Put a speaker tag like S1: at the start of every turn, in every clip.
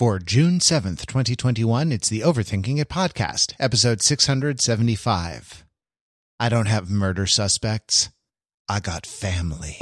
S1: For June 7th, 2021, it's the Overthinking It podcast, episode 675. I don't have murder suspects. I got family.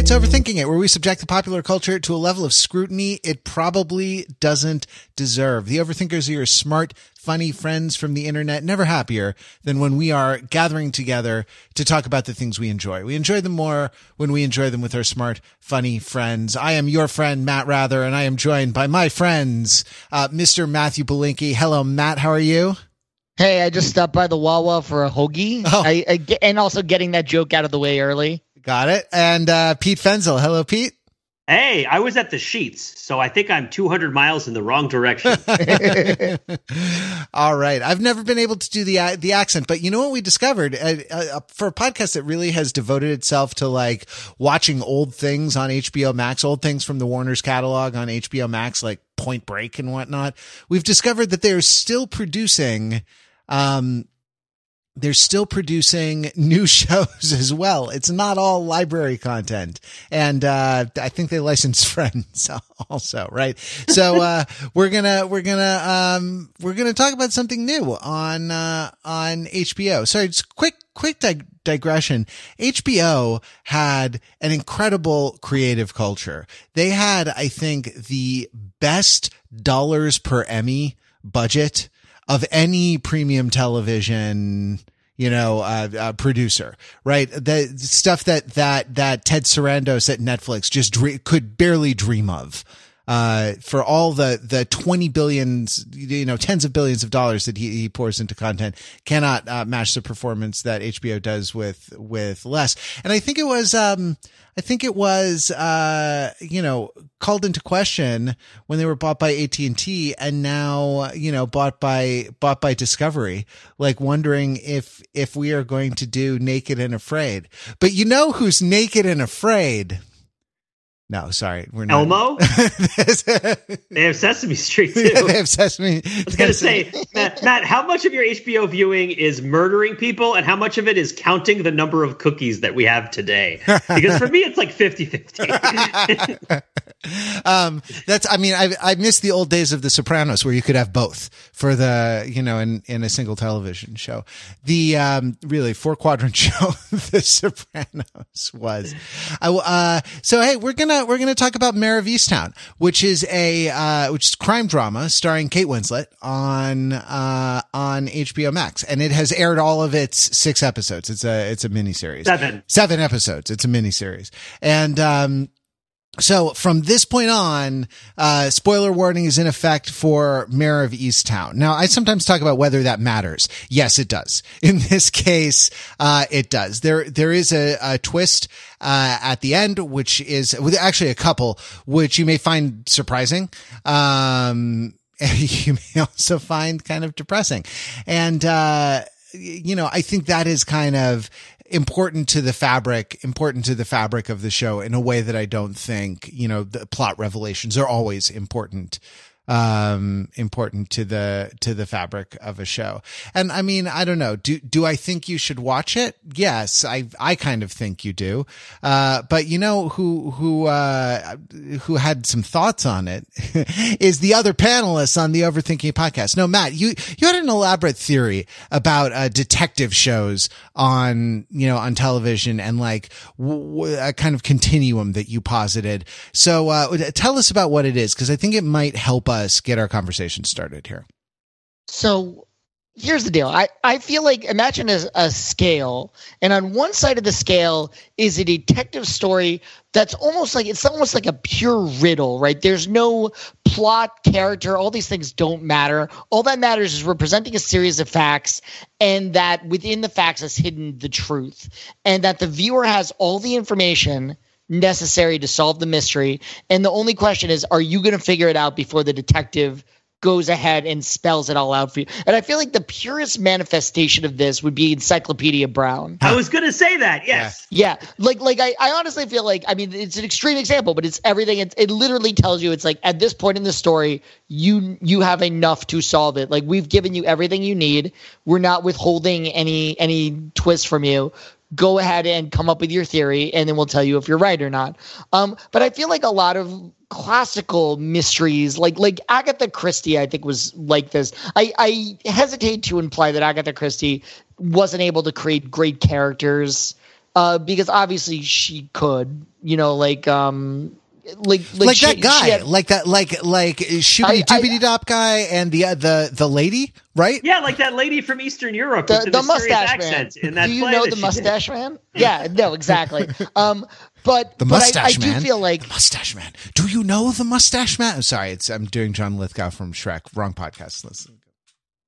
S1: It's Overthinking It, where we subject the popular culture to a level of scrutiny it probably doesn't deserve. The Overthinkers are your smart, funny friends from the internet, never happier than when we are gathering together to talk about the things we enjoy. We enjoy them more when we enjoy them with our smart, funny friends. I am your friend, Matt Wrather, and I am joined by my friends, uh, Mr. Matthew Belinkie. Hello, Matt. How are you?
S2: Hey, I just stopped by the Wawa for a hoagie,
S1: Oh.
S2: I, I and also getting that joke out of the way early.
S1: Got it. And uh, Pete Fenzel. Hello, Pete.
S3: Hey, I was at the Sheetz, so I think I'm 200 miles in the wrong direction.
S1: All right. I've never been able to do the uh, the accent, but you know what we discovered uh, uh, for a podcast that really has devoted itself to like watching old things on HBO Max, old things from the Warner's catalog on HBO Max, like Point Break and whatnot. We've discovered that they're still producing. Um, they're still producing new shows as well. It's not all library content. And, uh, I think they license friends also, right? So, uh, we're gonna, we're gonna, um, we're gonna talk about something new on, uh, on HBO. Sorry, just quick, quick dig- digression. HBO had an incredible creative culture. They had, I think, the best dollars per Emmy budget of any premium television you know uh, uh producer right? The stuff that that that ted sarandos at netflix just dre- could barely dream of uh, for all the, the 20 billions, you know, tens of billions of dollars that he, he pours into content cannot uh, match the performance that HBO does with, with less. And I think it was, um, I think it was, uh, you know, called into question when they were bought by AT&T and now, you know, bought by, bought by Discovery, like wondering if, if we are going to do Naked and Afraid. But you know who's Naked and Afraid? No, sorry, we're not.
S3: Elmo?
S1: they
S3: have Sesame Street too.
S1: They have Sesame.
S3: I was going to say, Matt, Matt, how much of your HBO viewing is murdering people and how much of it is counting the number of cookies that we have today? Because for me, it's like 50 50.
S1: um, that's, I mean, I, I miss the old days of The Sopranos where you could have both for the, you know, in, in a single television show. The, um, really four quadrant show, The Sopranos was. I, uh, so hey, we're gonna, we're gonna talk about Mare of Easttown, which is a, uh, which is crime drama starring Kate Winslet on, uh, on HBO Max. And it has aired all of its six episodes. It's a, it's a miniseries.
S3: Seven.
S1: Seven episodes. It's a miniseries. And, um, so from this point on, uh, spoiler warning is in effect for Mare of Easttown. Now, I sometimes talk about whether that matters. Yes, it does. In this case, uh, it does. There, there is a, a twist, uh, at the end, which is actually a couple, which you may find surprising. Um, you may also find kind of depressing. And, uh, you know, I think that is kind of important to the fabric, important to the fabric of the show in a way that I don't think, you know, the plot revelations are always important um important to the to the fabric of a show. And i mean i don't know. Do do i think you should watch it? Yes i i kind of think you do. Uh but you know who who uh who had some thoughts on it is the other panelists on the overthinking podcast. No matt you you had an elaborate theory about uh detective shows on you know on television and like w- w- a kind of continuum that you posited. So uh tell us about what it is because i think it might help us get our conversation started here
S2: So here's the deal. I, I feel like imagine a, a scale, and on one side of the scale is a detective story that's almost like it's almost like a pure riddle, right? There's no plot, character, all these things don't matter. All that matters is we're presenting a series of facts, and that within the facts is hidden the truth, and that the viewer has all the information necessary to solve the mystery. And the only question is, are you going to figure it out before the detective goes ahead and spells it all out for you. And I feel like the purest manifestation of this would be Encyclopedia Brown.
S3: I was gonna say that. Yes.
S2: Yeah, like like I, I honestly feel like I mean it's an extreme example, but it's everything. It, it literally tells you it's like at this point in the story, you you have enough to solve it. Like we've given you everything you need. We're not withholding any any twist from you go ahead and come up with your theory and then we'll tell you if you're right or not. Um, but i feel like a lot of classical mysteries like like agatha christie i think was like this. I i hesitate to imply that agatha christie wasn't able to create great characters uh, because obviously she could you know like um like like,
S1: like
S2: she-
S1: that guy,
S2: had-
S1: like that, like like shooby
S2: I-
S1: doobity dop guy, and the uh, the the lady, right?
S3: Yeah, like that lady from Eastern Europe
S2: the,
S3: with the,
S2: the mustache man.
S3: in that
S2: Do you know the
S3: she did.
S2: mustache man? Yeah, no, exactly. Um, but
S1: The
S2: but I-
S1: mustache
S2: I,
S1: man.
S2: do feel like
S1: the mustache man. Do you know the mustache man? I'm sorry, it's I'm doing John Lithgow from Shrek. Wrong podcast. Listen.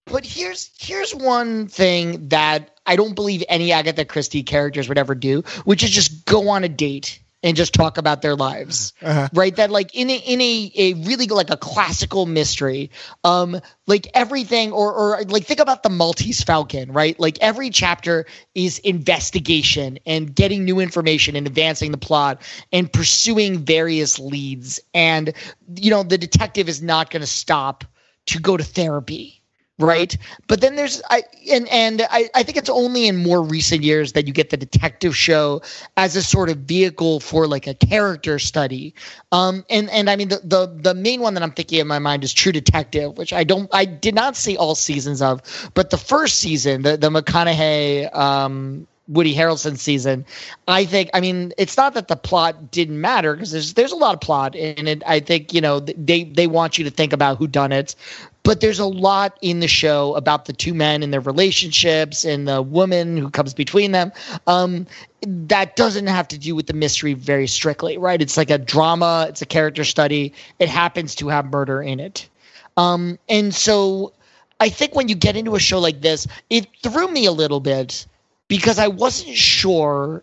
S2: But here's here's one thing that I don't believe any Agatha Christie characters would ever do, which is just go on a date and just talk about their lives.
S1: Uh-huh.
S2: Right? That like in a in a, a really like a classical mystery, um, like everything or or like think about the Maltese Falcon, right? Like every chapter is investigation and getting new information and advancing the plot and pursuing various leads. And you know, the detective is not gonna stop to go to therapy right but then there's i and and I, I think it's only in more recent years that you get the detective show as a sort of vehicle for like a character study um and and i mean the the, the main one that i'm thinking in my mind is true detective which i don't i did not see all seasons of but the first season the the mcconaughey um Woody Harrelson season. I think. I mean, it's not that the plot didn't matter because there's there's a lot of plot in it. I think you know they they want you to think about who done it, but there's a lot in the show about the two men and their relationships and the woman who comes between them. Um, that doesn't have to do with the mystery very strictly, right? It's like a drama. It's a character study. It happens to have murder in it, um, and so I think when you get into a show like this, it threw me a little bit because I wasn't sure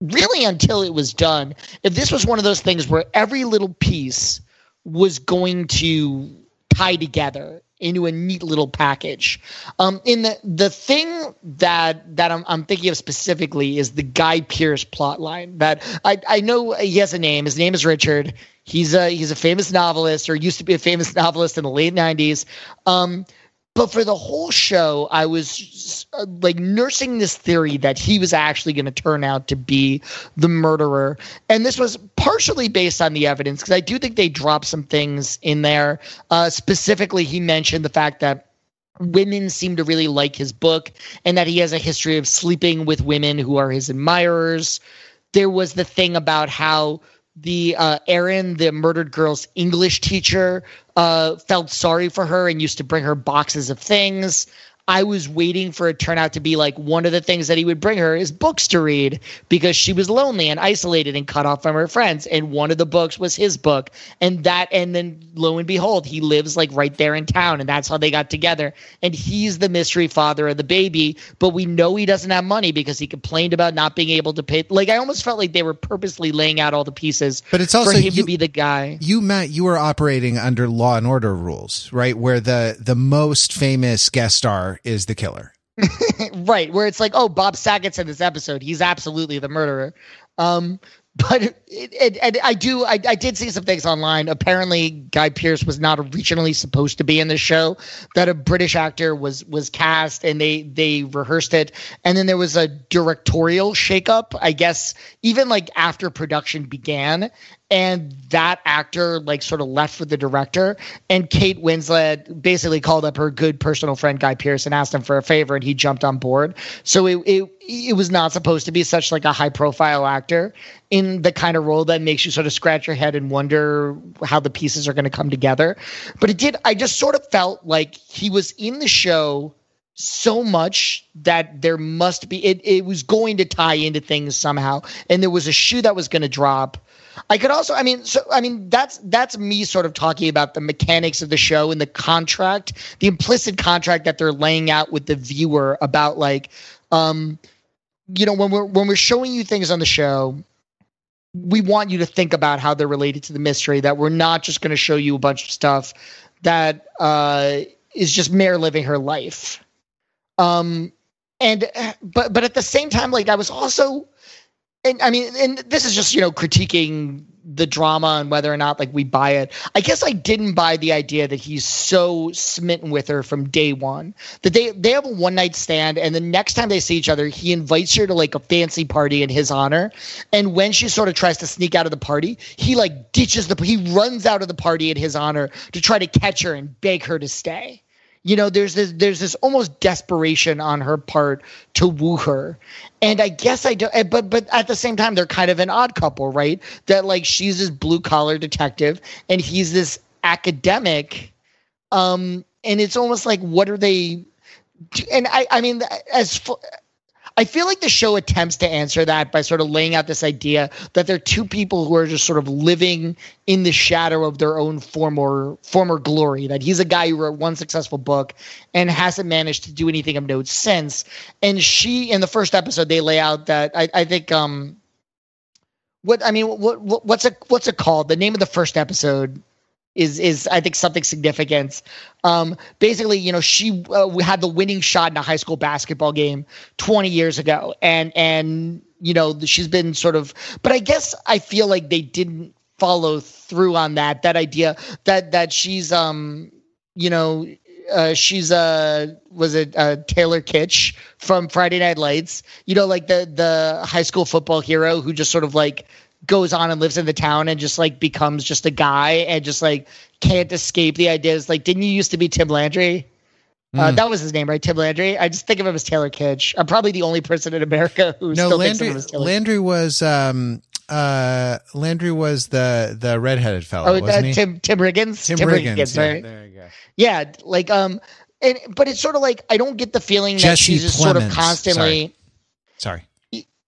S2: really until it was done if this was one of those things where every little piece was going to tie together into a neat little package. Um, in the the thing that that I'm, I'm thinking of specifically is the Guy Pearce plot line. That I I know he has a name. His name is Richard. He's a he's a famous novelist or used to be a famous novelist in the late '90s. Um, but for the whole show, I was uh, like nursing this theory that he was actually going to turn out to be the murderer. And this was partially based on the evidence because I do think they dropped some things in there. Uh, specifically, he mentioned the fact that women seem to really like his book and that he has a history of sleeping with women who are his admirers. There was the thing about how the uh, Erin, the murdered girl's English teacher, uh, felt sorry for her and used to bring her boxes of things. I was waiting for it to turn out to be like one of the things that he would bring her is books to read because she was lonely and isolated and cut off from her friends. And one of the books was his book. And that, and then lo and behold, he lives like right there in town. And that's how they got together. And he's the mystery father of the baby. But we know he doesn't have money because he complained about not being able to pay. Like, I almost felt like they were purposely laying out all the pieces
S1: But it's also
S2: for him
S1: you-
S2: to be the guy.
S1: You Matt, you were operating under Law and Order rules, right? Where the the most famous guest star is the killer.
S2: right where it's like oh bob saget's in this episode. He's absolutely the murderer. Um but it, it, and i do I, I did see some things online. Apparently guy pearce was not originally supposed to be in the show that a british actor was was cast and they they rehearsed it. And then there was a directorial shakeup i guess even like after production began and that actor like sort of left with the director. And kate winslet basically called up her good personal friend guy pearce and asked him for a favor and he jumped on board. So it, it it was not supposed to be such like a high profile actor in the kind of role that makes you sort of scratch your head and wonder how the pieces are going to come together. But it did i just sort of felt like he was in the show so much that there must be it, it was going to tie into things somehow. And there was a shoe that was going to drop i could also i mean so i mean that's that's me sort of talking about the mechanics of the show and the contract the implicit contract that they're laying out with the viewer about like um you know when we're when we're showing you things on the show we want you to think about how they're related to the mystery that we're not just going to show you a bunch of stuff that uh, is just Mare living her life. Um, and but but at the same time, like I was also, and I mean, and this is just you know critiquing the drama and whether or not like we buy it. I guess I didn't buy the idea that he's so smitten with her from day one. That they they have a one night stand and the next time they see each other, he invites her to like a fancy party in his honor. And when she sort of tries to sneak out of the party, he like ditches the he runs out of the party in his honor to try to catch her and beg her to stay you know there's this there's this almost desperation on her part to woo her. And i guess i do but but at the same time they're kind of an odd couple right? That like she's this blue collar detective and he's this academic um and it's almost like what are they and i i mean as I feel like the show attempts to answer that by sort of laying out this idea that there are two people who are just sort of living in the shadow of their own former former glory. That he's a guy who wrote one successful book and hasn't managed to do anything of note since. And she, in the first episode, they lay out that I, I think um, what I mean, what, what what's it what's it called? The name of the first episode is is I think something significant. Um, basically, you know, she uh, had the winning shot in a high school basketball game 20 years ago, and and you know she's been sort of, but I guess I feel like they didn't follow through on that that idea that that she's um you know uh, she's uh was it uh, Taylor Kitsch from Friday Night Lights? You know, like the the high school football hero who just sort of like goes on and lives in the town and just like becomes just a guy and just like can't escape the ideas. Like, didn't you used to be Tim Landry? Mm. Uh, hmm. that was his name, right? Tim Landry. I just think of him as Taylor Kitsch. I'm probably the only person in America who no, still
S1: Landry,
S2: thinks of him as Taylor.
S1: Landry was um uh Landry was the the redheaded fellow, oh, wasn't uh, he?
S2: Tim Tim Riggins.
S1: Tim, Tim Riggins, Riggins, right?
S2: there you go. Yeah, like um, and but it's sort of like I don't get the feeling Jesse that she's just sort of constantly.
S1: Sorry. Sorry.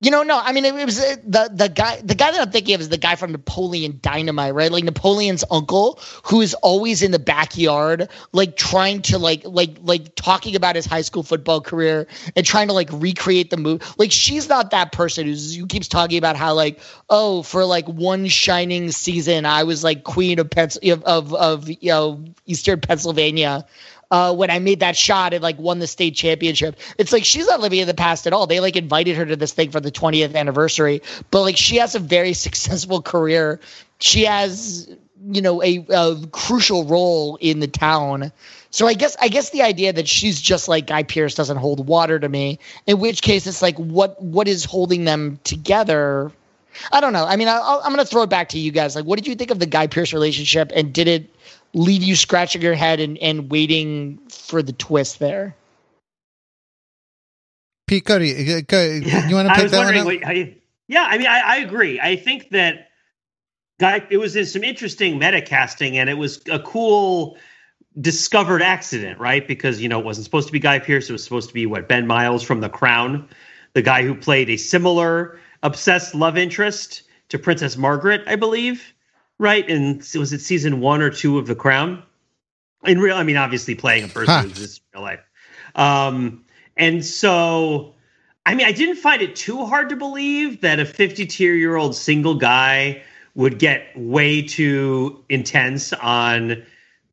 S2: You know, no, I mean, it was uh, the the guy. The guy that I'm thinking of is the guy from Napoleon Dynamite, right? Like Napoleon's uncle, who is always in the backyard, like trying to like like like talking about his high school football career and trying to like recreate the move. Like she's not that person who's who keeps talking about how like oh for like one shining season I was like queen of Pens- of of, of you know Eastern Pennsylvania uh, when I made that shot and like won the state championship. It's like she's not living in the past at all. They like invited her to this thing for the 20th anniversary, but like she has a very successful career. She has, you know, a, a crucial role in the town. So I guess I guess the idea that she's just like Guy Pearce doesn't hold water to me. In which case, it's like what what is holding them together? I don't know. I mean, I, am going to throw it back to you guys. Like, what did you think of the Guy Pearce relationship, and did it leave you scratching your head and, and waiting for the twist there.
S1: Pete Cody, you want to pick that one up? What,
S3: I, yeah, I mean, I, I, agree. I think that guy, it was in some interesting meta casting, and it was a cool discovered accident, right? Because you know it wasn't supposed to be Guy Pearce; it was supposed to be what Ben Miles from The Crown, the guy who played a similar obsessed love interest to Princess Margaret, I believe right? And was it season one or two of The Crown? In real, I mean, obviously playing a person huh. who exists in real life. Um, and so, I mean, I didn't find it too hard to believe that a 52 year old single guy would get way too intense on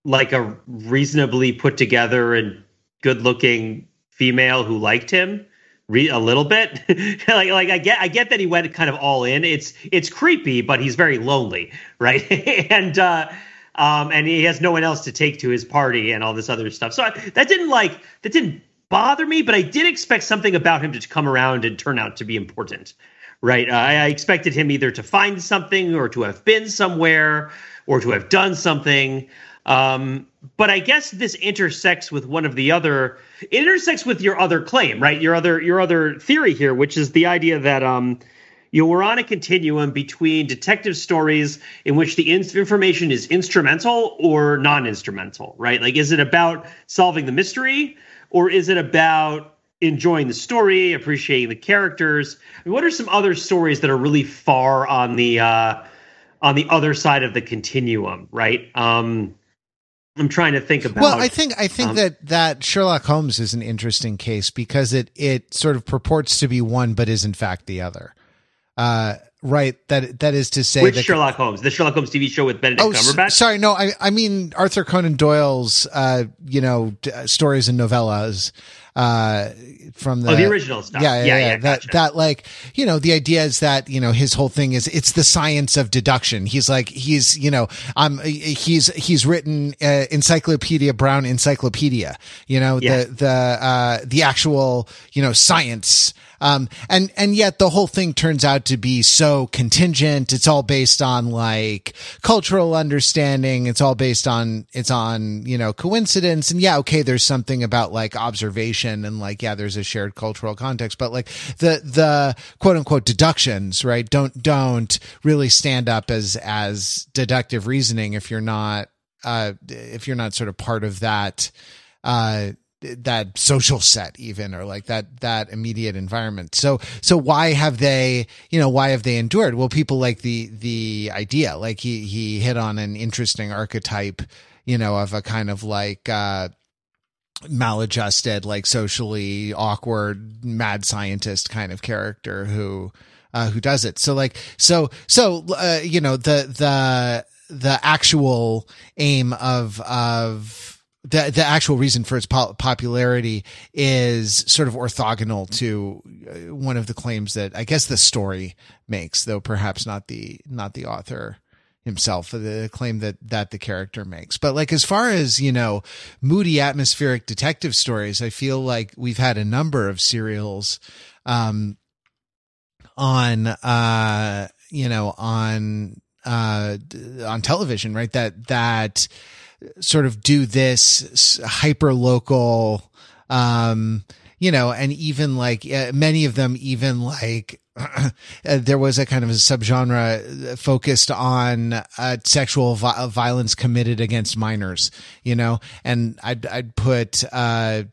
S3: like a reasonably put together and good looking female who liked him re- a little bit. like like I get I get that he went kind of all in. It's it's creepy, but he's very lonely, right? and uh um and he has no one else to take to his party and all this other stuff. So I, that didn't like that didn't bother me, but I did expect something about him to come around and turn out to be important. Right. Uh, I expected him either to find something or to have been somewhere or to have done something. Um, but I guess this intersects with one of the other it intersects with your other claim, right? Your other your other theory here, which is the idea that um you know, we're on a continuum between detective stories in which the in- information is instrumental or non-instrumental, right? Like, is it about solving the mystery, or is it about enjoying the story, appreciating the characters? I mean, what are some other stories that are really far on the uh, on the other side of the continuum, right? Um, I'm trying to think about.
S1: Well, I think I think um, that that Sherlock Holmes is an interesting case because it it sort of purports to be one, but is in fact the other. Uh, right. That that is to say
S3: Which
S1: that
S3: Sherlock Holmes? The Sherlock Holmes TV show with Benedict
S1: Oh, s-
S3: Cumberbatch.
S1: sorry, no, I I mean Arthur Conan Doyle's uh, you know, d- uh, stories and novellas uh from the
S3: oh, the original stuff.
S1: yeah, yeah, yeah. that
S3: gotcha.
S1: that like you know the idea is that you know his whole thing is it's the science of deduction. He's like he's you know um he's he's written uh, Encyclopedia Brown Encyclopedia. You know
S3: Yeah.
S1: the the uh the actual you know science. Um and and yet the whole thing turns out to be so contingent. It's all based on like cultural understanding. It's all based on it's on you know coincidence. And yeah, okay, there's something about like observation and like yeah, there's a shared cultural context, but like the the quote unquote deductions, right? Don't don't really stand up as as deductive reasoning if you're not uh if you're not sort of part of that uh that social set even or like that that immediate environment. So so why have they you know why have they endured? Well people like the the idea. Like he he hit on an interesting archetype you know of a kind of like uh maladjusted like socially awkward mad scientist kind of character who uh who does it. So like so so uh you know the the the actual aim of of the the actual reason for its po- popularity is sort of orthogonal to uh, one of the claims that I guess the story makes, though perhaps not the not the author himself, the claim that that the character makes. But like as far as you know, moody atmospheric detective stories, I feel like we've had a number of serials um, on uh, you know on uh, on television, right? That that sort of do this hyper local um you know and even like uh, many of them even like uh, there was a kind of a subgenre focused on uh, sexual vi- violence committed against minors you know? And i'd i'd put uh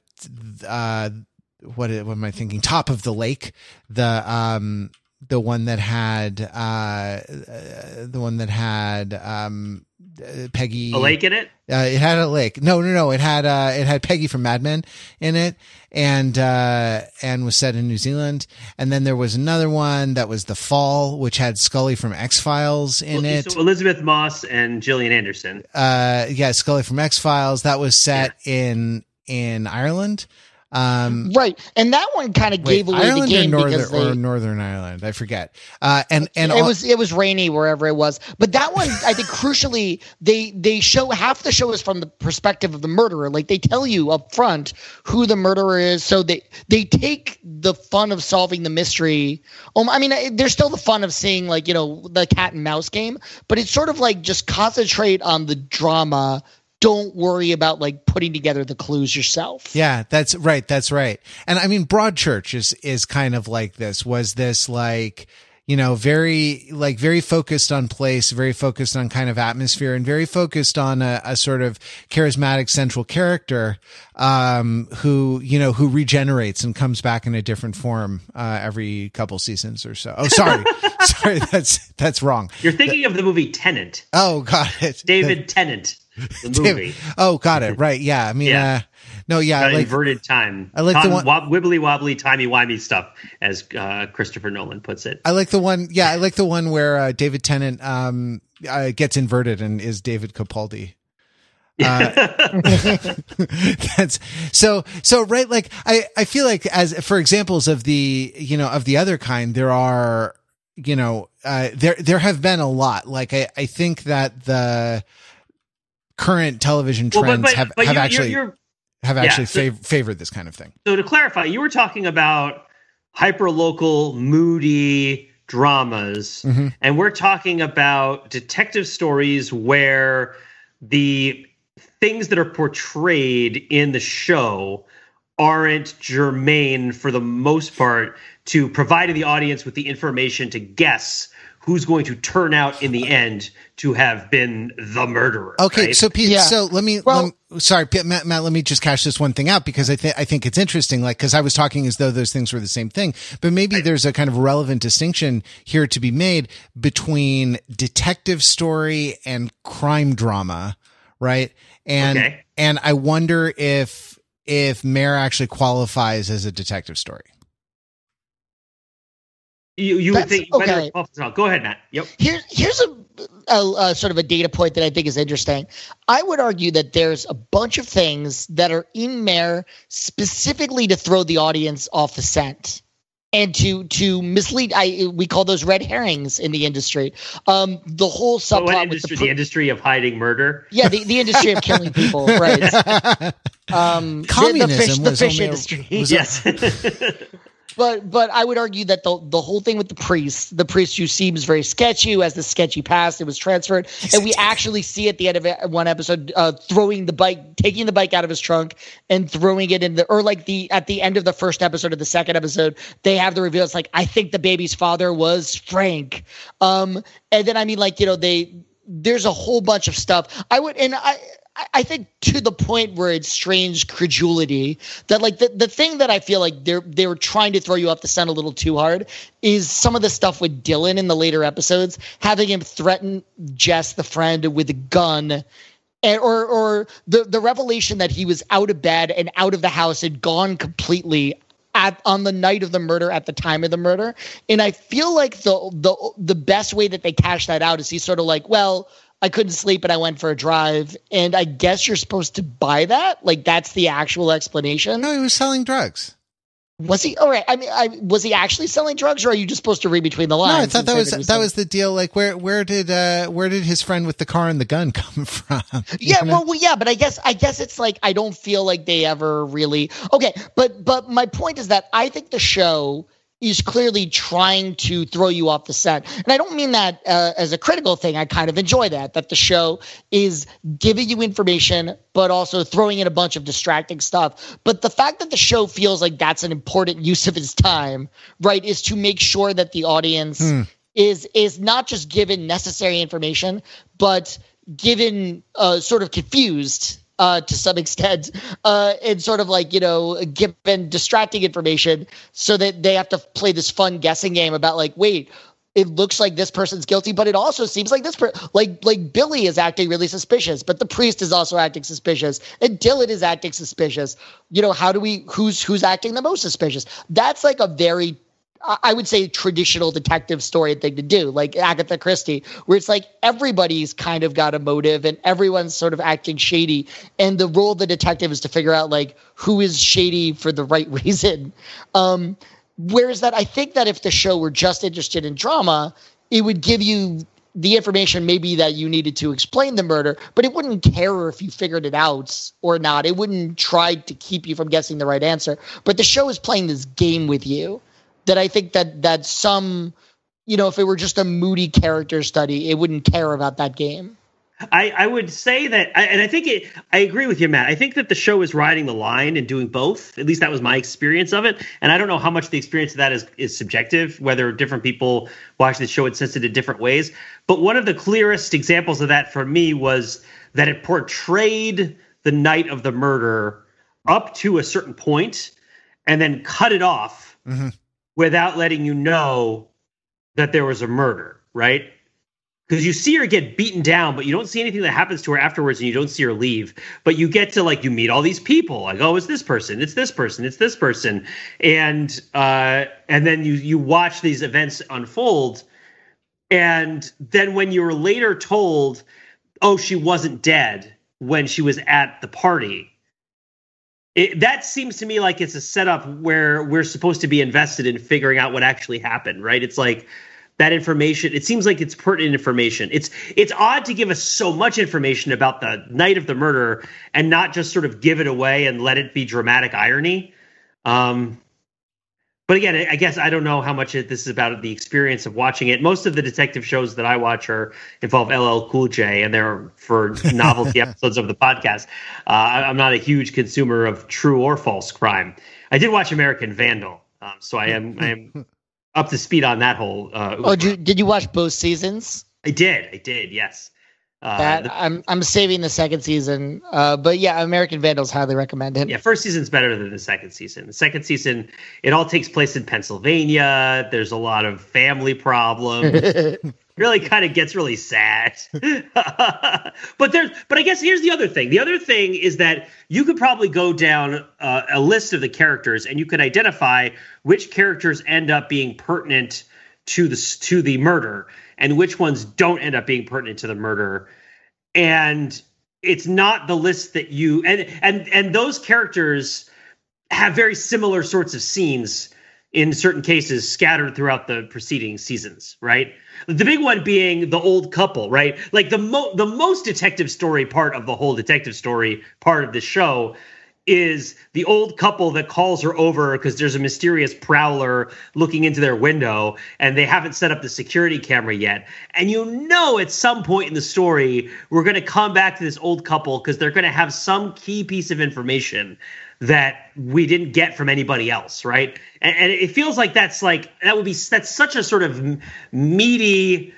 S1: uh what, what am i thinking? Top of the lake the um the one that had uh, uh the one that had um uh, Peggy
S3: a lake in it.
S1: uh, it had a lake. No, no, no. It had uh, it had Peggy from Mad Men in it, and uh, and was set in New Zealand. And then there was another one that was The Fall, which had Scully from X Files in it.
S3: So Elisabeth Moss and Gillian Anderson.
S1: Uh, yeah, Scully from X Files. That was set in in Ireland. Um,
S2: Right, and that one kind of gave away
S1: Ireland
S2: the game
S1: or,
S2: because
S1: Northern,
S2: they,
S1: or Northern Ireland. I forget. Uh, and and
S2: it
S1: all-
S2: was it was rainy wherever it was. But that one, I think, crucially, they they show half the show is from the perspective of the murderer. Like they tell you up front who the murderer is, so they they take the fun of solving the mystery. Um, I mean, there's still the fun of seeing like you know the cat and mouse game, but it's sort of like just concentrate on the drama. Don't worry about like putting together the clues yourself.
S1: Yeah, that's right. That's right. And I mean, Broadchurch is, is kind of like this. Was this like, you know, very, like very focused on place, very focused on kind of atmosphere and very focused on a, a sort of charismatic central character, um, who, you know, who regenerates and comes back in a different form, uh, every couple seasons or so. Oh, sorry. sorry. That's, that's wrong.
S3: You're thinking of the movie Tenant.
S1: Oh, got it.
S3: David Tennant, the movie.
S1: Oh, got it. Right. Yeah. I mean,
S3: Yeah.
S1: uh, no, yeah. Like,
S3: inverted time.
S1: I like the one-
S3: wob- wibbly wobbly, timey wimey stuff, as uh, Christopher Nolan puts it.
S1: I like the one. Yeah, I like the one where uh, David Tennant um, uh, gets inverted and is David Capaldi. That's so so right. Like I I feel like as for examples of the you know of the other kind, there are you know uh, there there have been a lot. Like I I think that the current television
S3: Well,
S1: trends
S3: but, but,
S1: have
S3: but
S1: have
S3: you're,
S1: actually
S3: you're, you're,
S1: have
S3: yeah,
S1: actually
S3: so-
S1: fav- favored this kind of thing.
S3: so to clarify, you were talking about hyper local, moody dramas,
S1: Mhm.
S3: and we're talking about detective stories where the things that are portrayed in the show aren't germane for the most part to providing the audience with the information to guess who's going to turn out in the end to have been the murderer.
S1: Okay,
S3: right?
S1: so Pete,
S2: Yeah.
S1: so let me,
S2: Well-
S1: lem- sorry, Matt, Matt, let me just cash this one thing out because I think I think it's interesting. Like, because I was talking as though those things were the same thing, but maybe there's a kind of relevant distinction here to be made between detective story and crime drama, right? And
S3: Okay.
S1: and I wonder if if Mare actually qualifies as a detective story.
S3: You you would think whether
S2: okay.
S3: it's Buffalo's not. Go ahead, Matt. Yep.
S2: Here, here's a, a, a sort of a data point that I think is interesting. I would argue that there's a bunch of things that are in there specifically to throw the audience off the scent and to to mislead. I we call those red herrings in the industry. Um, the whole
S3: So
S2: subplot
S3: what
S2: with
S3: industry?
S2: the,
S3: The,
S2: pr-
S3: industry of hiding murder.
S2: yeah, the, the industry of killing people, right? Um, the- the,
S1: Communism
S2: fish, the
S1: was
S2: fish
S1: only a-
S2: industry.
S1: was
S3: Yes.
S2: But but I would argue that the the whole thing with the priest, the priest who seems very sketchy, who has the sketchy past, it was transferred, and we actually see at the end of one episode uh, throwing the bike, taking the bike out of his trunk and throwing it in the, or like the at the end of the first episode of the second episode, they have the reveal. It's like I think the baby's father was Frank, um, and then I mean like you know they there's a whole bunch of stuff. I would and I. I- think to the point where it's strange credulity that like the, the thing that I feel like they're they were trying to throw you off the scent a little too hard is some of the stuff with Dylan in the later episodes, having him threaten Jess the friend with a gun and, or or the the revelation that he was out of bed and out of the house and gone completely at on the night of the murder at the time of the murder. And i feel like the the the best way that they cash that out is he's sort of like well i couldn't sleep and i went for a drive and i guess you're supposed to buy that like that's the actual explanation
S1: no, he was selling drugs.
S2: was he all right i mean I, was he actually selling drugs or are you just supposed to read between the lines?
S1: No, I thought that was that
S2: selling-
S1: was the deal. Like, where where did uh where did his friend with the car and the gun come from?
S2: Yeah,
S1: know?
S2: well, well, yeah, but I guess I guess it's like I don't feel like they ever really okay. But but my point is that I think the show is clearly trying to throw you off the scent, and I don't mean that uh, as a critical thing. I kind of enjoy that that the show is giving you information, but also throwing in a bunch of distracting stuff. But the fact that the show feels like that's an important use of its time, right, is to make sure that the audience is is not just given necessary information, but given uh, sort of confused uh, to some extent, uh, and sort of like you know given distracting information, so that they have to play this fun guessing game about like, wait, it looks like this person's guilty, but it also seems like this per- like like Billy is acting really suspicious, but the priest is also acting suspicious, and Dylan is acting suspicious. You know, how do we who's who's acting the most suspicious? That's like a very I- would say traditional detective story thing to do, like Agatha Christie, where it's like everybody's kind of got a motive and everyone's sort of acting shady. And the role of the detective is to figure out like who is shady for the right reason. Um, whereas that I think that if the show were just interested in drama, it would give you the information maybe that you needed to explain the murder, but it wouldn't care if you figured it out or not. It wouldn't try to keep you from guessing the right answer. But the show is playing this game with you that I think that that some, you know, if it were just a moody character study, it wouldn't care about that game.
S3: I, I would say that, I- and I think it. I agree with you, Matt. I think that the show is riding the line and doing both. At least that was my experience of it. And I don't know how much the experience of that is is subjective. Whether different people watch the show and sense it in different ways. But one of the clearest examples of that for me was that it portrayed the night of the murder up to a certain point, and then cut it off
S1: Mhm.
S3: Without letting you know that there was a murder. Right because you see her get beaten down, but you don't see anything that happens to her afterwards, and you don't see her leave. But you get to like you meet all these people, like oh, it's this person, it's this person, it's this person, and uh, and then you you watch these events unfold, and then when you're later told, oh, she wasn't dead when she was at the party. It, that seems to me like it's a setup where we're supposed to be invested in figuring out what actually happened, right? It's like that information it seems like it's pertinent information it's it's odd to give us so much information about the night of the murder and not just sort of give it away and let it be dramatic irony um but again i I guess i don't know how much it, this is about the experience of watching it most of the detective shows that i watch are involve ll cool j and they're for novelty episodes of the podcast uh, I- i'm not a huge consumer of true or false crime i did watch american vandal um, so i am i am up to speed on that whole. Uh,
S2: Oh, did you, did you watch both seasons?
S3: I did, I did, yes. Uh,
S2: That
S3: the-
S2: I'm I'm saving the second season. Uh, but yeah, American Vandals highly recommend it.
S3: yeah, first season's better than the second season. The second season, it all takes place in Pennsylvania. There's a lot of family problems. really kind of gets really sad. but there's, but I guess here's the other thing. The other thing is that you could probably go down uh, a list of the characters and you could identify which characters end up being pertinent to the to the murder and which ones don't end up being pertinent to the murder. And it's not the list that you and and and those characters have very similar sorts of scenes in certain cases scattered throughout the preceding seasons right? The big one being the old couple right? Like the mo- the most detective story part of the whole detective story part of the show is the old couple that calls her over because there's a mysterious prowler looking into their window and they haven't set up the security camera yet. And you know, at some point in the story, we're going to come back to this old couple because they're going to have some key piece of information that we didn't get from anybody else, right? And, and it feels like that's like that would be that's such a sort of meaty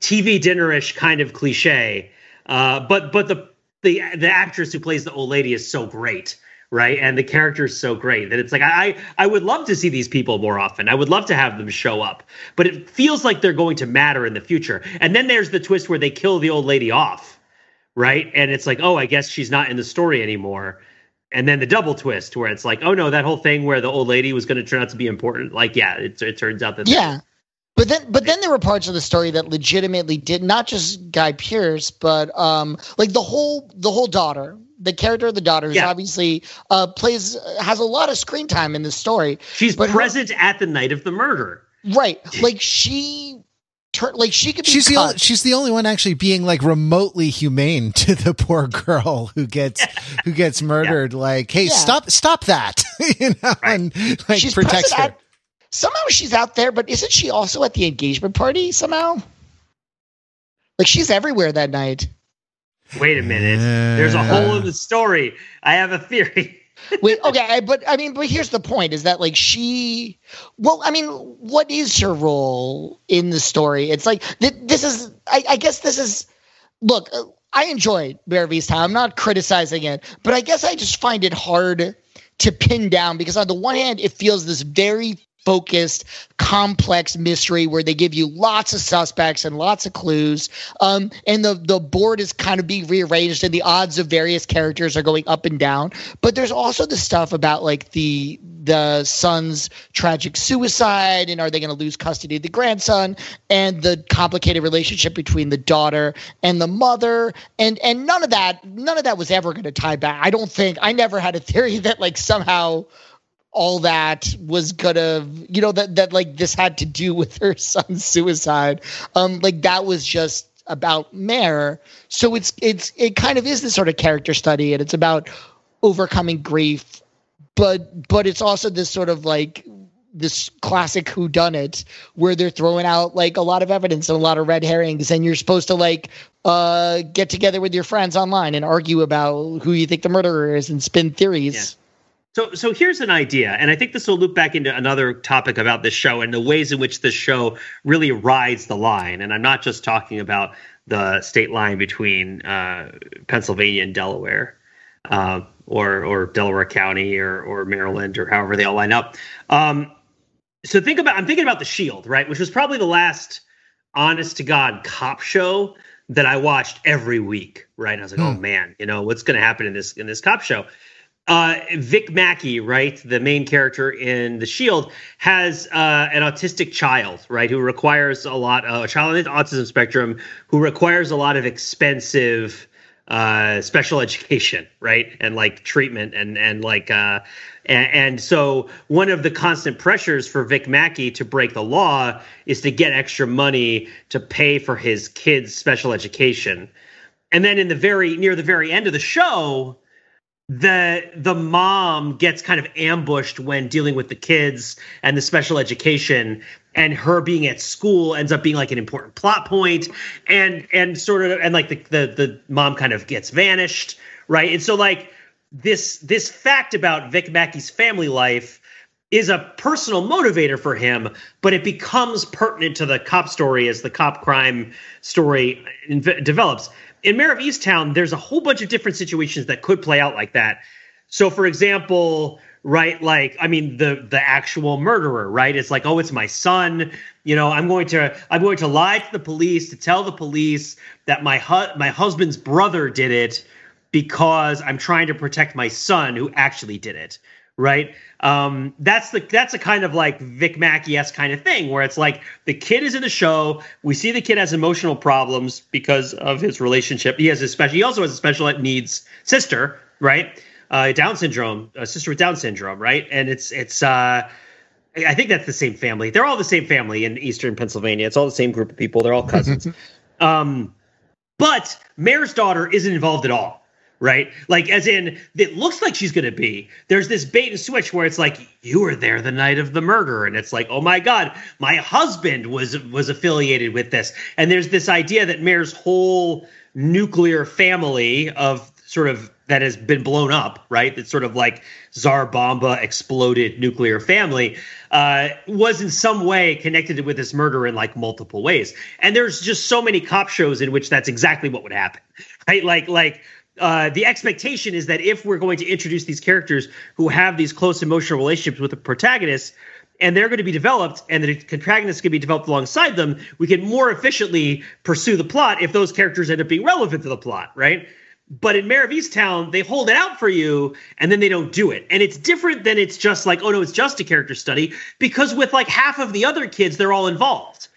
S3: TV dinnerish kind of cliche. Uh, but but the the the actress who plays the old lady is so great right? And the character is so great that it's like i i would love to see these people more often. I would love to have them show up. But it feels like they're going to matter in the future. And then there's the twist where they kill the old lady off right? And it's like oh i guess she's not in the story anymore. And then the double twist where it's like oh no that whole thing where the old lady was going to turn out to be important like yeah it, it turns out that
S2: yeah but then, but then there were parts of the story that legitimately did not just Guy Pearce, but um, like the whole the whole daughter, the character of the daughter, who's
S3: Yeah.
S2: obviously uh, plays has a lot of screen time in the story.
S3: she's
S2: But her-
S3: present at the night of the murder
S2: Right, like she, tur- like she could be.
S1: She's the only, she's the only one actually being like remotely humane to the poor girl who gets who gets murdered. Like, hey,
S2: Yeah.
S1: stop stop that, you know, and like
S2: she's
S1: protects her.
S2: at- somehow she's out there, but isn't she also at the engagement party somehow? Like she's everywhere that night.
S3: wait a minute there's a hole in the story i have a theory
S2: Wait, okay, but I mean, but here's the point: is that like she, well, I mean, what is her role in the story? It's like th- this is, I, I guess this is. Look, uh, I enjoyed Mare of Easttown. I'm not criticizing it, but I guess I just find it hard to pin down because on the one hand, it feels this very focused, complex mystery where they give you lots of suspects and lots of clues. Um, and the the board is kind of being rearranged, and the odds of various characters are going up and down. But there's also the stuff about like the the son's tragic suicide, and are they going to lose custody of the grandson, and the complicated relationship between the daughter and the mother, and and none of that none of that was ever going to tie back. I don't think I never had a theory that like somehow all that was gonna you know that that like this had to do with her son's suicide. Um like that was just about Mare. So it's it's it kind of is this sort of character study and it's about overcoming grief but but it's also this sort of like this classic who done it where they're throwing out like a lot of evidence and a lot of red herrings and you're supposed to like uh get together with your friends online and argue about who you think the murderer is and spin theories
S3: So, so here's an idea, and I think this will loop back into another topic about this show and the ways in which this show really rides the line. And I'm not just talking about the state line between uh, Pennsylvania and Delaware, uh, or or Delaware County, or or Maryland, or however they all line up. Um, so think about I'm thinking about the Shield, right, which was probably the last honest to god cop show that I watched every week, right? And I was like, oh man, you know what's going to happen in this in this cop show uh, Vic Mackey, right, the main character in The Shield, has uh, an autistic child, right, who requires a lot, uh, a child on the autism spectrum who requires a lot of expensive uh, special education, right, and like treatment and and like. Uh, and, and so one of the constant pressures for Vic Mackey to break the law is to get extra money to pay for his kid's special education. And then in the very near the very end of the show, the the mom gets kind of ambushed when dealing with the kids and the special education and her being at school ends up being like an important plot point and and sort of and like the the, the mom kind of gets vanished right and so like this this fact about Vic Mackey's family life is a personal motivator for him, but it becomes pertinent to the cop story as the cop crime story develops. In Mare of Easttown, there's a whole bunch of different situations that could play out like that. So, for example, right, like I mean, the the actual murderer, right? It's like, oh, it's my son. You know, I'm going to I'm going to lie to the police to tell the police that my hu- my husband's brother did it because I'm trying to protect my son who actually did it right? Um, that's the that's a kind of like Vic Mackey esque kind of thing where it's like the kid is in the show. We see the kid has emotional problems because of his relationship. He has a special. He also has a special needs sister, right? Uh, Down syndrome, a sister with Down syndrome, right? And it's it's. Uh, I think that's the same family. They're all the same family in Eastern Pennsylvania. It's all the same group of people. They're all cousins. um, but Mare's daughter isn't involved at all right? Like, as in, it looks like she's going to be. There's this bait and switch where it's like, you were there the night of the murder, and it's like, oh my god, my husband was was affiliated with this, and there's this idea that Mare's whole nuclear family of sort of that has been blown up, right? That's sort of like Tsar Bomba exploded nuclear family uh, was in some way connected with this murder in like multiple ways. And there's just so many cop shows in which that's exactly what would happen, right? Like like uh, the expectation is that if we're going to introduce these characters who have these close emotional relationships with the protagonist, and they're going to be developed, and the protagonists can be developed alongside them, we can more efficiently pursue the plot if those characters end up being relevant to the plot, right? But in Mare of Easttown, they hold it out for you and then they don't do it. And it's different than it's just like, oh no, it's just a character study, because with like half of the other kids, they're all involved.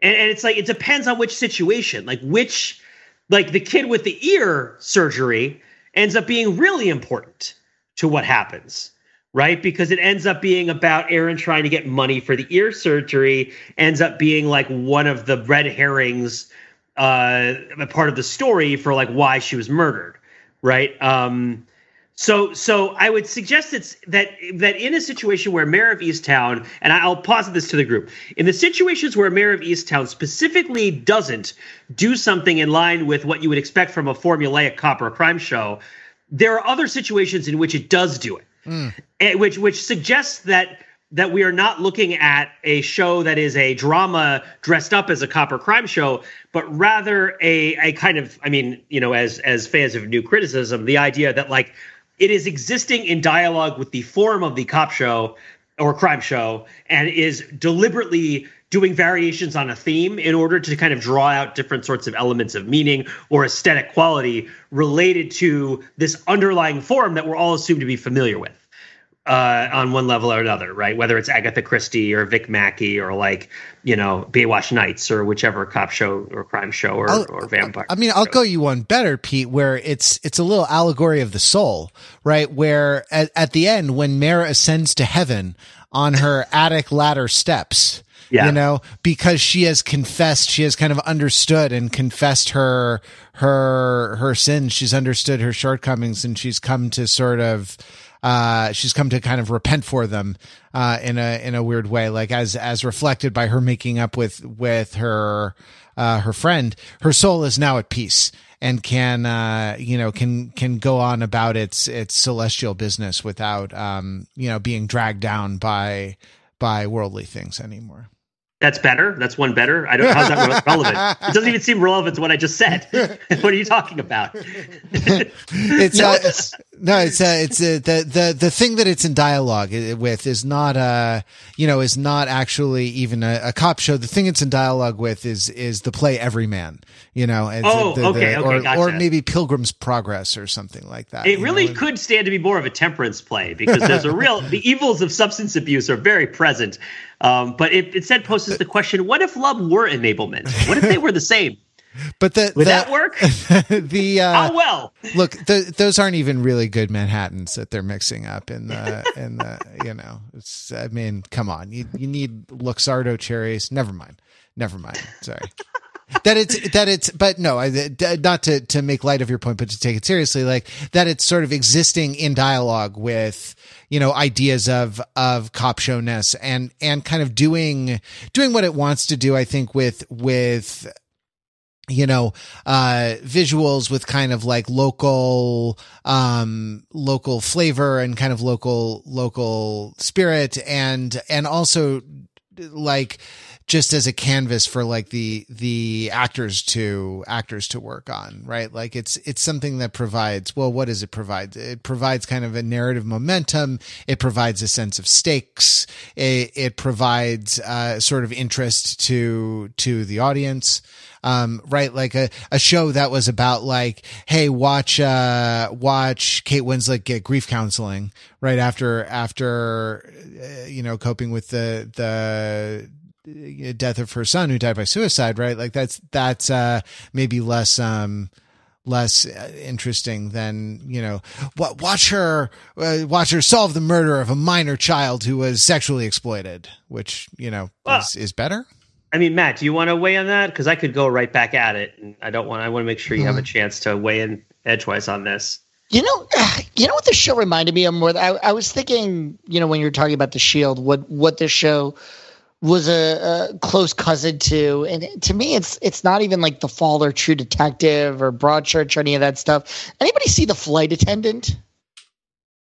S3: And, and it's like, it depends on which situation, like which like the kid with the ear surgery ends up being really important to what happens right? Because it ends up being about Erin trying to get money for the ear surgery ends up being like one of the red herrings uh a part of the story for like why she was murdered right? Um so, so I would suggest it's that that in a situation where Mare of Easttown, and I'll posit this to the group, in the situations where Mare of Easttown specifically doesn't do something in line with what you would expect from a formulaic cop or crime show, there are other situations in which it does do it, mm. which which suggests that that we are not looking at a show that is a drama dressed up as a cop or crime show, but rather a a kind of, I mean, you know, as as fans of new criticism, the idea that like it is existing in dialogue with the form of the cop show or crime show and is deliberately doing variations on a theme in order to kind of draw out different sorts of elements of meaning or aesthetic quality related to this underlying form that we're all assumed to be familiar with uh, on one level or another, right? Whether it's Agatha Christie or Vic Mackey or like you know Baywatch Nights or whichever cop show or crime show or, or vampire.
S1: I mean, I'll go you one better, Pete, where it's it's a little allegory of the soul, right? Where at, at the end, when Mare ascends to heaven on her attic ladder steps. Yeah. You know, because she has confessed, she has kind of understood and confessed her her her sins. She's understood her shortcomings and she's come to sort of uh, she's come to kind of repent for them uh, in a in a weird way, like as as reflected by her making up with with her uh, her friend. Her soul is now at peace and can uh, you know can can go on about its its celestial business without um, you know being dragged down by by worldly things anymore.
S3: That's better. That's one better. I don't. How's that relevant? It doesn't even seem relevant to what I just said. what are you talking about?
S1: it's uh, no, it's uh, it's uh, the the the thing that it's in dialogue with is not uh you know is not actually even a, a cop show. The thing it's in dialogue with is is the play Everyman. You know.
S3: oh,
S1: the,
S3: okay,
S1: the,
S3: okay,
S1: or,
S3: gotcha.
S1: or maybe Pilgrim's Progress or something like that.
S3: It really know? could stand to be more of a temperance play because there's a real the evils of substance abuse are very present um, but it instead poses the question: What if love were enablement? What if they were the same?
S1: But the,
S3: would
S1: the,
S3: that work?
S1: the uh,
S3: how well?
S1: Look, the, those aren't even really good Manhattan's that they're mixing up in the in the you know. It's I mean, come on, you you need Luxardo cherries. Never mind, never mind. Sorry. That it's that it's but no I, not to to make light of your point but to take it seriously like that it's sort of existing in dialogue with you know ideas of of cop showness and and kind of doing doing what it wants to do i think with with you know uh visuals with kind of like local um local flavor and kind of local local spirit and and also like just as a canvas for like the the actors to actors to work on right? Like it's it's something that provides well what does it provide? It provides kind of a narrative momentum. It provides a sense of stakes. It, it provides uh, sort of interest to to the audience. Um, right? Like a, a show that was about like, hey, watch, uh, watch Kate Winslet get grief counseling right? After, after, uh, you know, coping with the, the, death of her son who died by suicide, right? Like that's that's uh maybe less um less uh, interesting than you know what watch her uh, watch her solve the murder of a minor child who was sexually exploited which you know well, is, is better
S3: i mean matt do you want to weigh on that because i could go right back at it and i don't want i want to make sure you mm-hmm. have a mm-hmm. chance to weigh in edgewise on this
S2: you know, you know what the show reminded me of more. I, I was thinking, you know, when you were talking about the Shield, what what this show was a, a, close cousin to, and to me, it's it's not even like the Fall or True Detective or Broadchurch or any of that stuff. Anybody see the Flight Attendant?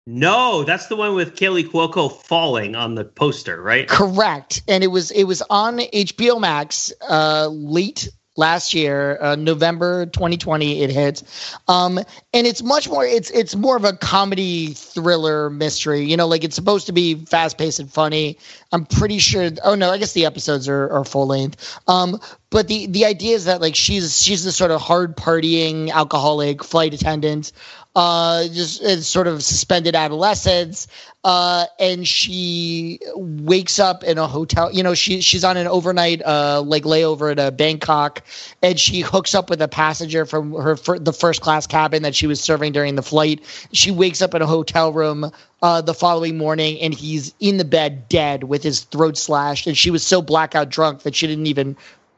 S3: No, that's the one with Kaley Cuoco falling on the poster, right?
S2: Correct, and it was it was on HBO Max uh, late last year, uh, November 2020, it hit. Um, and it's much more, it's, it's more of a comedy thriller mystery, you know, like it's supposed to be fast paced and funny. I'm pretty sure. Oh no, I guess the episodes are, are full length. Um, but the, the idea is that like she's, she's this sort of hard partying alcoholic flight attendant uh, just sort of suspended adolescence. Uh, and she wakes up in a hotel. You know, she she's on an overnight uh, like layover at a Bangkok, and she hooks up with a passenger from her fir- the first class cabin that she was serving during the flight. She wakes up in a hotel room uh, the following morning, and he's in the bed dead with his throat slashed. And she was so blackout drunk that she didn't even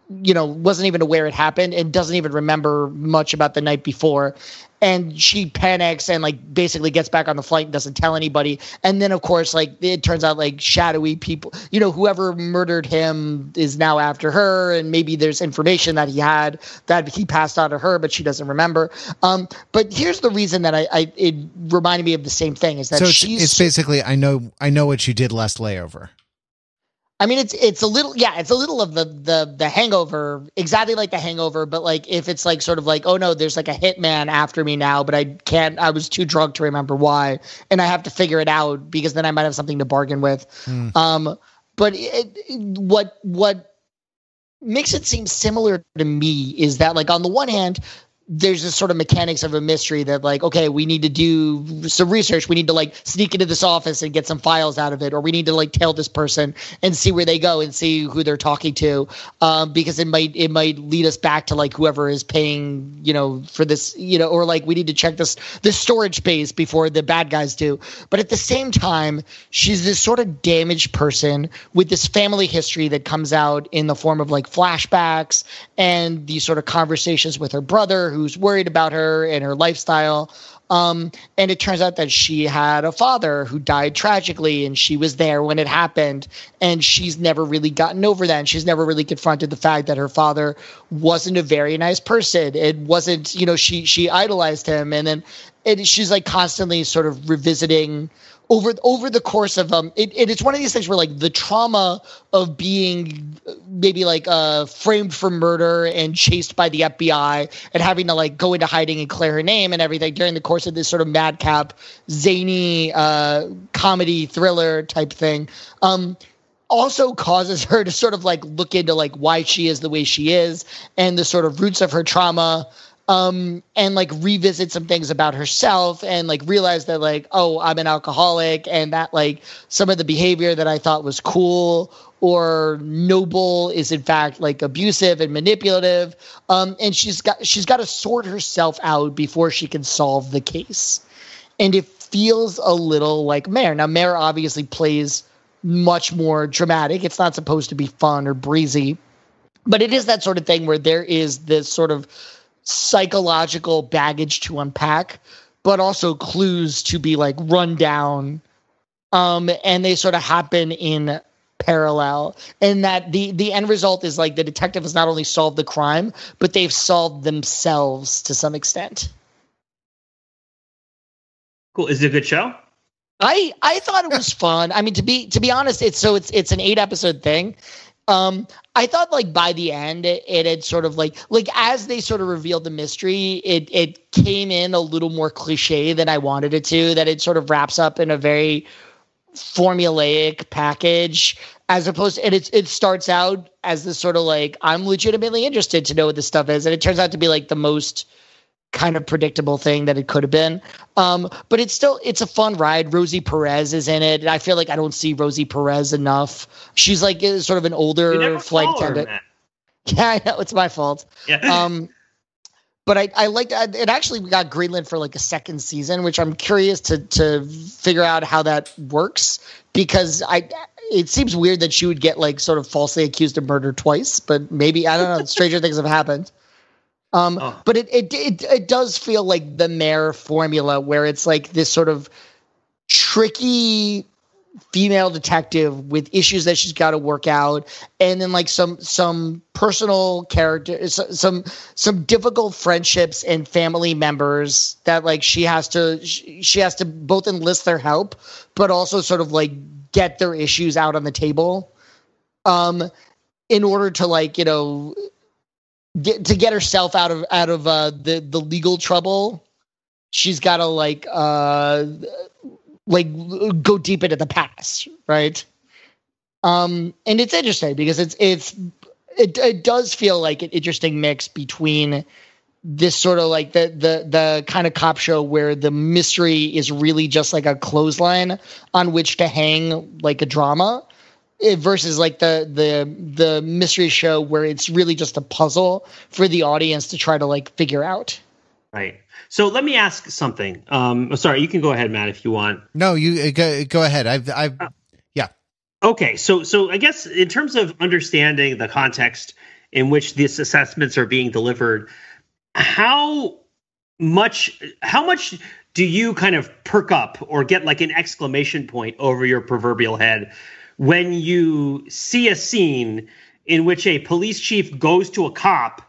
S2: you know wasn't even aware it happened and doesn't even remember much about the night before. And she panics and like basically gets back on the flight and doesn't tell anybody. And then of course like it turns out like shadowy people you know whoever murdered him is now after her. And maybe there's information that he had that he passed on to her but she doesn't remember. Um but here's the reason that i, I it reminded me of the same thing is that
S1: so it's,
S2: she's
S1: it's basically i know i know what you did last layover
S2: I mean, it's it's a little, yeah, it's a little of the the the Hangover, exactly like the Hangover, but like if it's like sort of like, oh no, there's like a hitman after me now, but I can't, I was too drunk to remember why, and I have to figure it out because then I might have something to bargain with. Mm. Um, but it, what what makes it seem similar to me is that like on the one hand, there's this sort of mechanics of a mystery that like okay we need to do some research. We need to like sneak into this office and get some files out of it or we need to like tail this person and see where they go and see who they're talking to um, because it might it might lead us back to like whoever is paying you know for this you know or like we need to check this this storage space before the bad guys do. But at the same time she's this sort of damaged person with this family history that comes out in the form of like flashbacks and these sort of conversations with her brother who's worried about her and her lifestyle. Um, and it turns out that she had a father who died tragically, and she was there when it happened. And she's never really gotten over that. And she's never really confronted the fact that her father wasn't a very nice person. It wasn't, you know, she she idolized him, and then it, she's like constantly sort of revisiting over over the course of um it, it, it's one of these things where like the trauma of being maybe like uh framed for murder and chased by the FBI and having to like go into hiding and clear her name and everything during the course of this sort of madcap zany uh comedy thriller type thing um also causes her to sort of like look into like why she is the way she is and the sort of roots of her trauma um and like revisit some things about herself and like realize that like oh i'm an alcoholic and that like some of the behavior that i thought was cool or noble is in fact like abusive and manipulative. Um and she's got she's got to sort herself out before she can solve the case. And it feels a little like mare. Now mare obviously plays much more dramatic. It's not supposed to be fun or breezy but it is that sort of thing where there is this sort of psychological baggage to unpack, but also clues to be like run down. Um, and they sort of happen in parallel and that the the end result is like the detective has not only solved the crime but they've solved themselves to some extent.
S3: Cool. Is it a good show?
S2: I i thought it was fun. I mean to be to be honest it's so it's it's an eight episode thing. Um I thought like by the end it, it had sort of like like as they sort of revealed the mystery, it it came in a little more cliche than I wanted it to. That it sort of wraps up in a very formulaic package as opposed to, and it's it starts out as this sort of like I'm legitimately interested to know what this stuff is, and it turns out to be like the most kind of predictable thing that it could have been. Um, but it's still it's a fun ride. Rosie Perez is in it. And I feel like I don't see Rosie Perez enough. She's like sort of an older flight attendant. Yeah, I know it's my fault. Yeah. Um, but I, I liked it. Actually, we got Greenland for like a second season, which I'm curious to to figure out how that works because I it seems weird that she would get like sort of falsely accused of murder twice, but maybe I don't know. stranger things have happened. Um, oh. But it, it it it does feel like the Mare formula, where it's like this sort of tricky female detective with issues that she's got to work out and then like some some personal character some some difficult friendships and family members that like she has to she has to both enlist their help but also sort of like get their issues out on the table um in order to like you know get to get herself out of out of uh the the legal trouble she's got to like uh like go deep into the past, right? Um, and it's interesting because it's it's it, it does feel like an interesting mix between this sort of like the the the kind of cop show where the mystery is really just like a clothesline on which to hang like a drama versus like the the the mystery show where it's really just a puzzle for the audience to try to like figure out
S3: right so let me ask something. Um, oh, sorry, you can go ahead, Matt, if you want.
S1: No, you uh, go, go ahead. I've, I've, uh, yeah.
S3: Okay, so so I guess in terms of understanding the context in which these assessments are being delivered, how much how much do you kind of perk up or get like an exclamation point over your proverbial head when you see a scene in which a police chief goes to a cop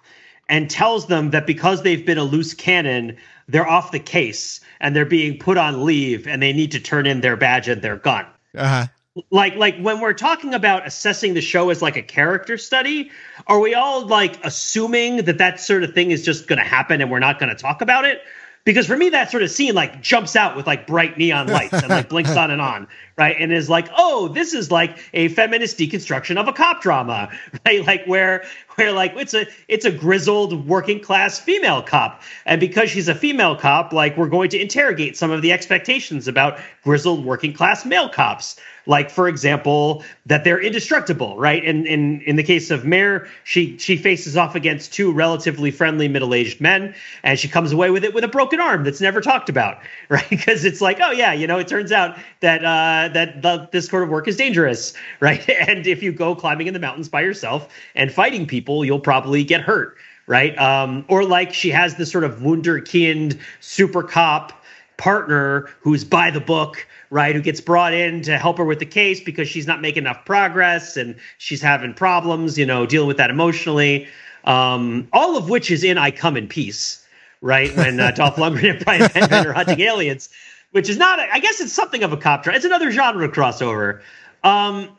S3: and tells them that because they've been a loose cannon, they're off the case and they're being put on leave and they need to turn in their badge and their gun. Uh-huh. Like like when we're talking about assessing the show as like a character study, are we all like assuming that that sort of thing is just going to happen and we're not going to talk about it? Because for me that sort of scene like jumps out with like bright neon lights and like blinks on and on right? And is like oh this is like a feminist deconstruction of a cop drama right? Like where where like it's a it's a grizzled working class female cop. And because she's a female cop like we're going to interrogate some of the expectations about grizzled working class male cops like for example that they're indestructible right? And in in the case of Mare she she faces off against two relatively friendly middle-aged men and she comes away with it with a broken arm that's never talked about right? Because it's like oh yeah you know it turns out that uh that the, this sort of work is dangerous right? And if you go climbing in the mountains by yourself and fighting people you'll probably get hurt right? Um or like she has this sort of wunderkind super cop partner who's by the book right, who gets brought in to help her with the case because she's not making enough progress and she's having problems, you know, dealing with that emotionally. Um, all of which is in I Come in Peace, right? When uh, Dolph Lundgren and Brian Benben are hunting aliens, which is not, I guess it's something of a cop drama. It's another genre crossover. Um,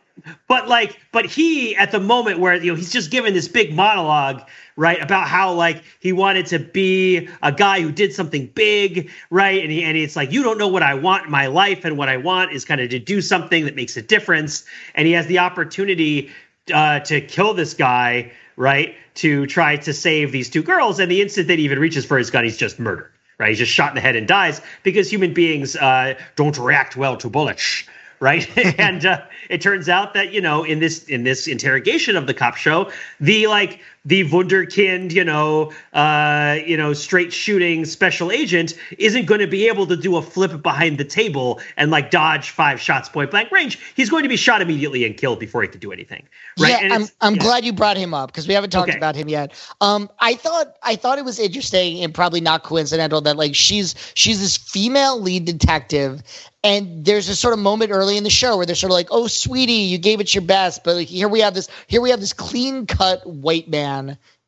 S3: but like, but he at the moment where you know he's just given this big monologue right? About how like he wanted to be a guy who did something big, right? And he, and it's like you don't know what I want in my life, and what I want is kind of to do something that makes a difference. And he has the opportunity uh, to kill this guy, right? To try to save these two girls, and the instant that he even reaches for his gun, he's just murdered. Right, he's just shot in the head and dies because human beings uh, don't react well to bullets right? and uh, it turns out that you know in this in this interrogation of the cop show, the like the wunderkind, you know, uh, you know, straight shooting special agent isn't going to be able to do a flip behind the table and like dodge five shots point blank range. He's going to be shot immediately and killed before he could do anything. Right.
S2: Yeah, I'm I'm yeah. glad you brought him up because we haven't talked okay. about him yet. Um, I thought I thought it was interesting and probably not coincidental that like she's she's this female lead detective and there's a sort of moment early in the show where they're sort of like, "Oh, sweetie, you gave it your best," but like, here we have this here we have this clean cut white man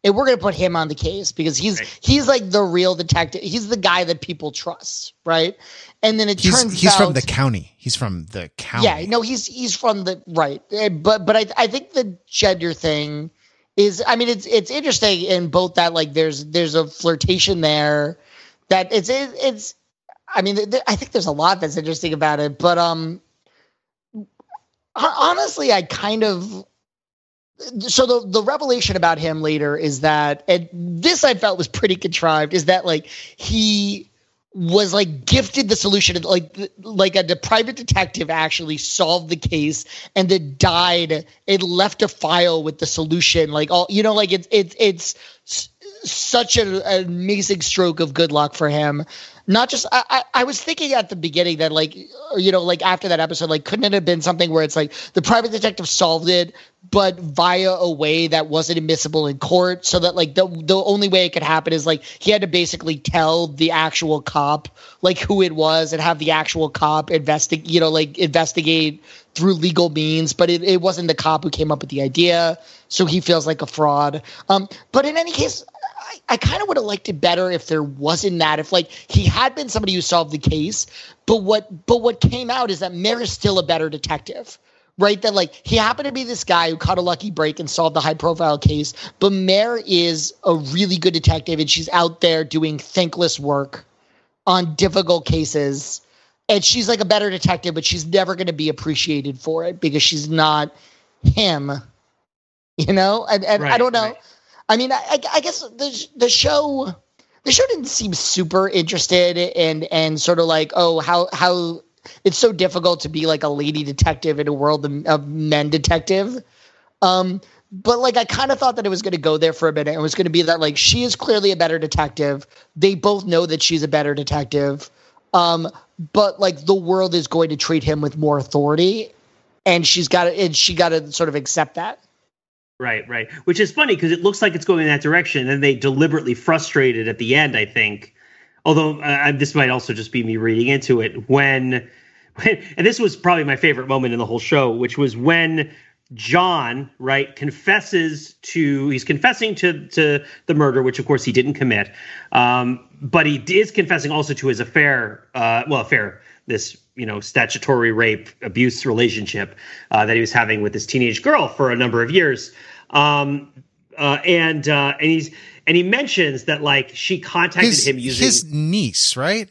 S2: and we're gonna put him on the case because he's
S3: Right.
S2: he's like the real detective. He's the guy that people trust, right? And then it
S1: He's
S2: turns
S1: he's
S2: out
S1: from the county. He's from the county.
S2: yeah, no, he's he's from the right, Eh, but but I I think the gender thing is I mean it's it's interesting in both that like there's there's a flirtation there that it's it's I mean th- I think there's a lot that's interesting about it, but um honestly I kind of so the the revelation about him later is that and this I felt was pretty contrived is that like he was like gifted the solution like like a the private detective actually solved the case and then died it left a file with the solution. Like all you know like it's it's it's such a, an amazing stroke of good luck for him not just I, I I was thinking at the beginning that like you know like after that episode like couldn't it have been something where it's like the private detective solved it but via a way that wasn't admissible in court so that like the the only way it could happen is like he had to basically tell the actual cop like who it was and have the actual cop investigate you know like investigate through legal means but it, it wasn't the cop who came up with the idea so he feels like a fraud. Um but in any case I, I kind of would have liked it better if there wasn't that. If like he had been somebody who solved the case, but what but what came out is that Mare is still a better detective. Right? That like he happened to be this guy who caught a lucky break and solved the high profile case, but Mare is a really good detective and she's out there doing thankless work on difficult cases. And she's like a better detective, but she's never going to be appreciated for it because she's not him. You know? And, and I don't know.
S3: right.
S2: I mean, I, I- guess the the show the show didn't seem super interested and and sort of like oh how how it's so difficult to be like a lady detective in a world of, of men detective. Um, but like I kind of thought that it was going to go there for a minute. It was going to be that like she is clearly a better detective. They both know that she's a better detective. Um, but like the world is going to treat him with more authority, and she's got to and she got to sort of accept that.
S3: Right, right. Which is funny because it looks like it's going in that direction, and they deliberately frustrated at the end. I think, although uh, this might also just be me reading into it when, when, and this was probably my favorite moment in the whole show, which was when John right confesses to he's confessing to to the murder, which of course he didn't commit, um, but he is confessing also to his affair. Uh, well, affair this you know statutory rape abuse relationship uh, that he was having with this teenage girl for a number of years um, uh, and uh, and he's and he mentions that like she contacted
S1: His,
S3: him using
S1: his niece, right?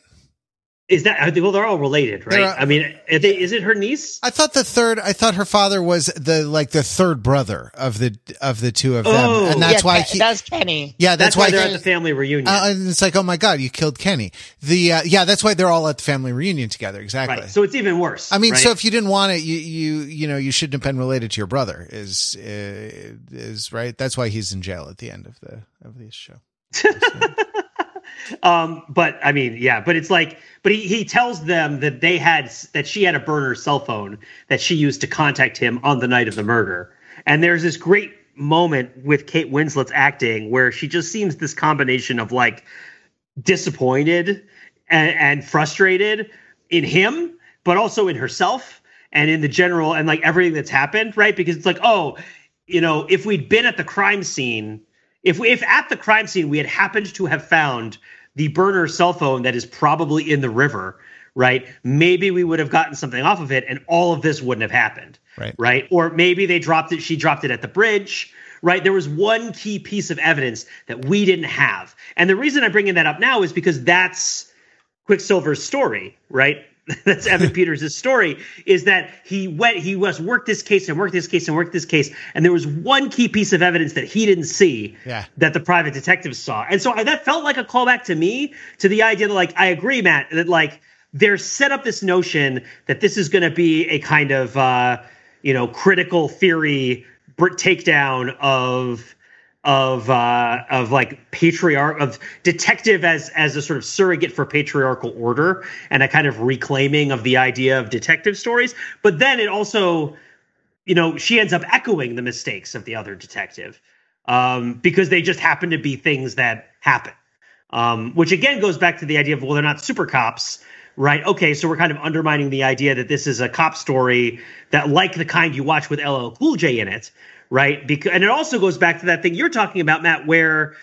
S3: Is that well they're all related right
S1: They're, uh,
S3: I mean they, is it her niece
S1: I thought the third. I thought her father was the like the third brother of the of the two of them,
S3: Oh.
S1: and that's
S2: yeah,
S1: why he.
S2: that's Kenny.
S1: Yeah,
S3: that's,
S1: that's,
S3: why
S1: why.
S3: they're at the family reunion
S1: uh, and it's like, oh my god, you killed Kenny. The uh, yeah, that's why they're all at the family reunion together. Exactly.
S3: right so it's even worse
S1: I mean,
S3: right?
S1: so if you didn't want it, you you you know you shouldn't have been related to your brother. Is uh, is right? That's why he's in jail at the end of the of this show.
S3: um but i mean yeah but it's like but he, he tells them that they had that she had a burner cell phone that she used to contact him on the night of the murder. And there's this great moment with kate winslet's acting where she just seems this combination of like disappointed and, and frustrated in him but also in herself and in the general and like everything that's happened right? Because it's like oh you know if we'd been at the crime scene if we, if at the crime scene we had happened to have found the burner cell phone that is probably in the river, right? Maybe we would have gotten something off of it, and all of this wouldn't have happened,
S1: Right.
S3: Right? Or maybe they dropped it. She dropped it at the bridge, right? There was one key piece of evidence that we didn't have, and the reason I'm bringing that up now is because that's Quicksilver's story, right? That's Evan Peters' story is that he went, he was worked this case and worked this case and worked this case, and there was one key piece of evidence that he didn't see
S1: Yeah.
S3: that the private detectives saw, and so I, that felt like a callback to me to the idea that like I agree, Matt, that like they're set up this notion that this is going to be a kind of uh, you know critical theory br- takedown of of uh of like patriarch of detective as as a sort of surrogate for patriarchal order and a kind of reclaiming of the idea of detective stories. But then it also you know she ends up echoing the mistakes of the other detective um because they just happen to be things that happen. Um which again goes back to the idea of well they're not super cops right? Okay so we're kind of undermining the idea that this is a cop story that like the kind you watch with LL Cool J in it right? Because and it also goes back to that thing you're talking about, Matt, where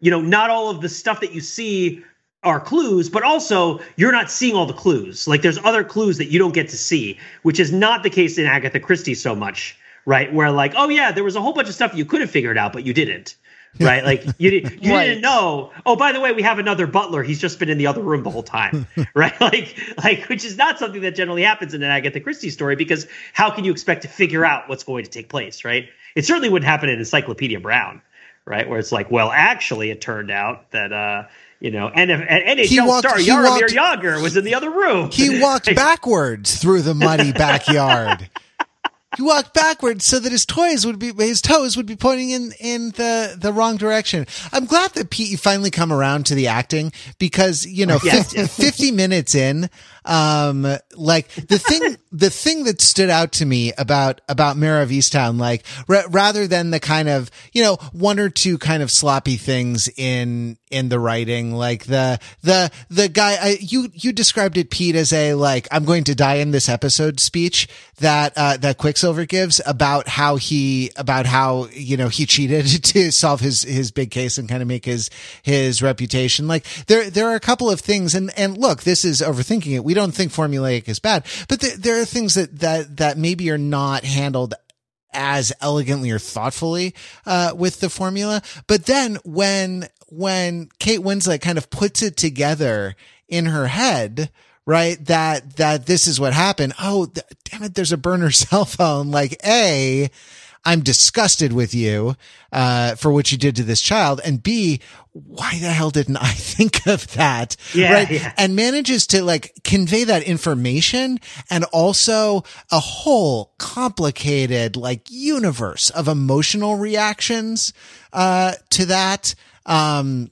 S3: you know not all of the stuff that you see are clues, but also you're not seeing all the clues. Like there's other clues that you don't get to see, which is not the case in Agatha Christie so much, right? Where like, oh yeah, there was a whole bunch of stuff you could have figured out, but you didn't. Right, like you, you right. didn't know. Oh, by the way, we have another butler. He's just been in the other room the whole time, right? Like, like which is not something that generally happens in an Agatha Christie story because how can you expect to figure out what's going to take place, right? It certainly wouldn't happen in Encyclopedia Brown, right? Where it's like, well, actually, it turned out that uh, you know, and if and NHL walked, star Jaromir Jagr was in the other room.
S1: He walked backwards through the muddy backyard. he walked backwards so that his toes would be his toes would be pointing in in the the wrong direction. I'm glad that Pete you finally come around to the acting because you know yes, 50, 50 minutes in um like the thing the thing that stood out to me about about Mare of Easttown like r- rather than the kind of you know one or two kind of sloppy things in in the writing like the the the guy I, you you described it Pete as a like I'm going to die in this episode speech that uh that Quicksilver gives about how he about how you know he cheated to solve his his big case and kind of make his his reputation. Like there there are a couple of things and and look this is overthinking it. We we don't think formulaic is bad, but th- there are things that, that, that maybe are not handled as elegantly or thoughtfully, uh, with the formula. But then when, when Kate Winslet kind of puts it together in her head, right? That, that this is what happened. Oh, th- damn it. There's a burner cell phone. Like, A, I'm disgusted with you, uh, for what you did to this child. And B, why the hell didn't I think of that?
S3: Yeah,
S1: right.
S3: Yeah.
S1: And manages to like convey that information and also a whole complicated like universe of emotional reactions, uh, to that. Um,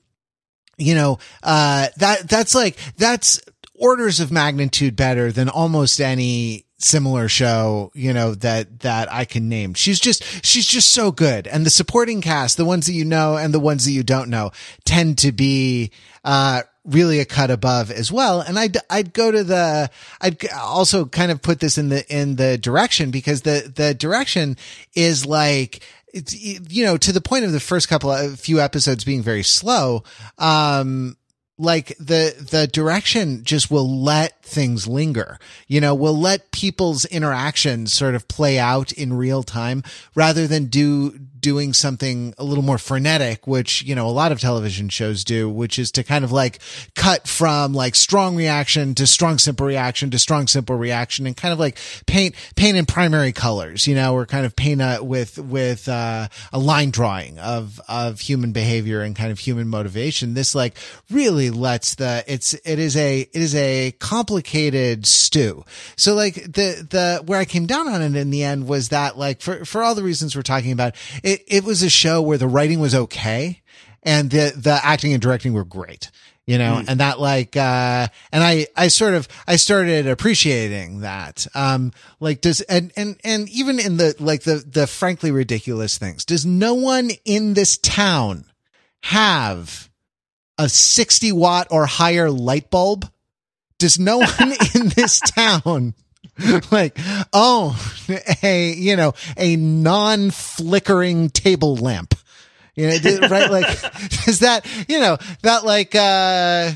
S1: you know, uh, that, that's like, that's orders of magnitude better than almost any similar show, you know, that, that I can name. She's just, she's just so good. And the supporting cast, the ones that you know and the ones that you don't know tend to be, uh, really a cut above as well. And I'd, I'd go to the, I'd also kind of put this in the, in the direction because the, the direction is like, it's, you know, to the point of the first couple of few episodes being very slow. Um, like the the direction just will let things linger you know will let people's interactions sort of play out in real time rather than do doing something a little more frenetic, which, you know, a lot of television shows do, which is to kind of like cut from like strong reaction to strong, simple reaction to strong, simple reaction and kind of like paint, paint in primary colors, you know, or kind of paint a, with, with, uh, a line drawing of, of human behavior and kind of human motivation. This like really lets the, it's, it is a, it is a complicated stew. So like the, the, where I came down on it in the end was that like for, for all the reasons we're talking about, it was a show where the writing was okay and the, the acting and directing were great you know, mm. and that like, uh, and I, I sort of, I started appreciating that. Um, like does, and, and, and even in the, like the, the frankly ridiculous things, does no one in this town have a 60 watt or higher light bulb? Does no one in this town like, oh, a, you know, a non-flickering table lamp. You know, right? Like, is that, you know, that like, uh,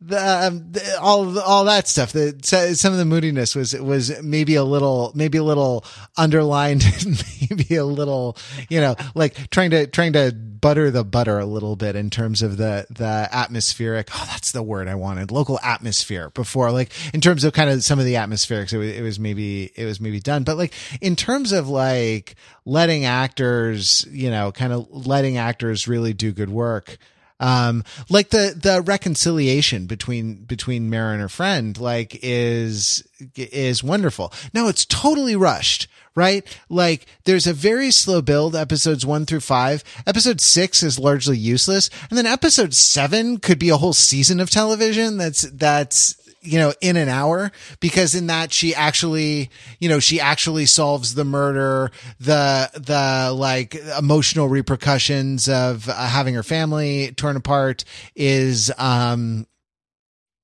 S1: the, um, the, all all that stuff. The some of the moodiness was was maybe a little maybe a little underlined, maybe a little you know like trying to trying to butter the butter a little bit in terms of the the atmospheric. Oh, that's the word I wanted. Local atmosphere before, like in terms of kind of some of the atmospherics, it was, it was maybe it was maybe done. But like in terms of like letting actors, you know, kind of letting actors really do good work um like the the reconciliation between between Mare and her friend like is is wonderful. Now it's totally rushed right? Like there's a very slow build episodes 1 through 5 episode 6 is largely useless. And then episode 7 could be a whole season of television that's that's you know, in an hour because in that she actually, you know, she actually solves the murder, the, the like emotional repercussions of uh, having her family torn apart is, um,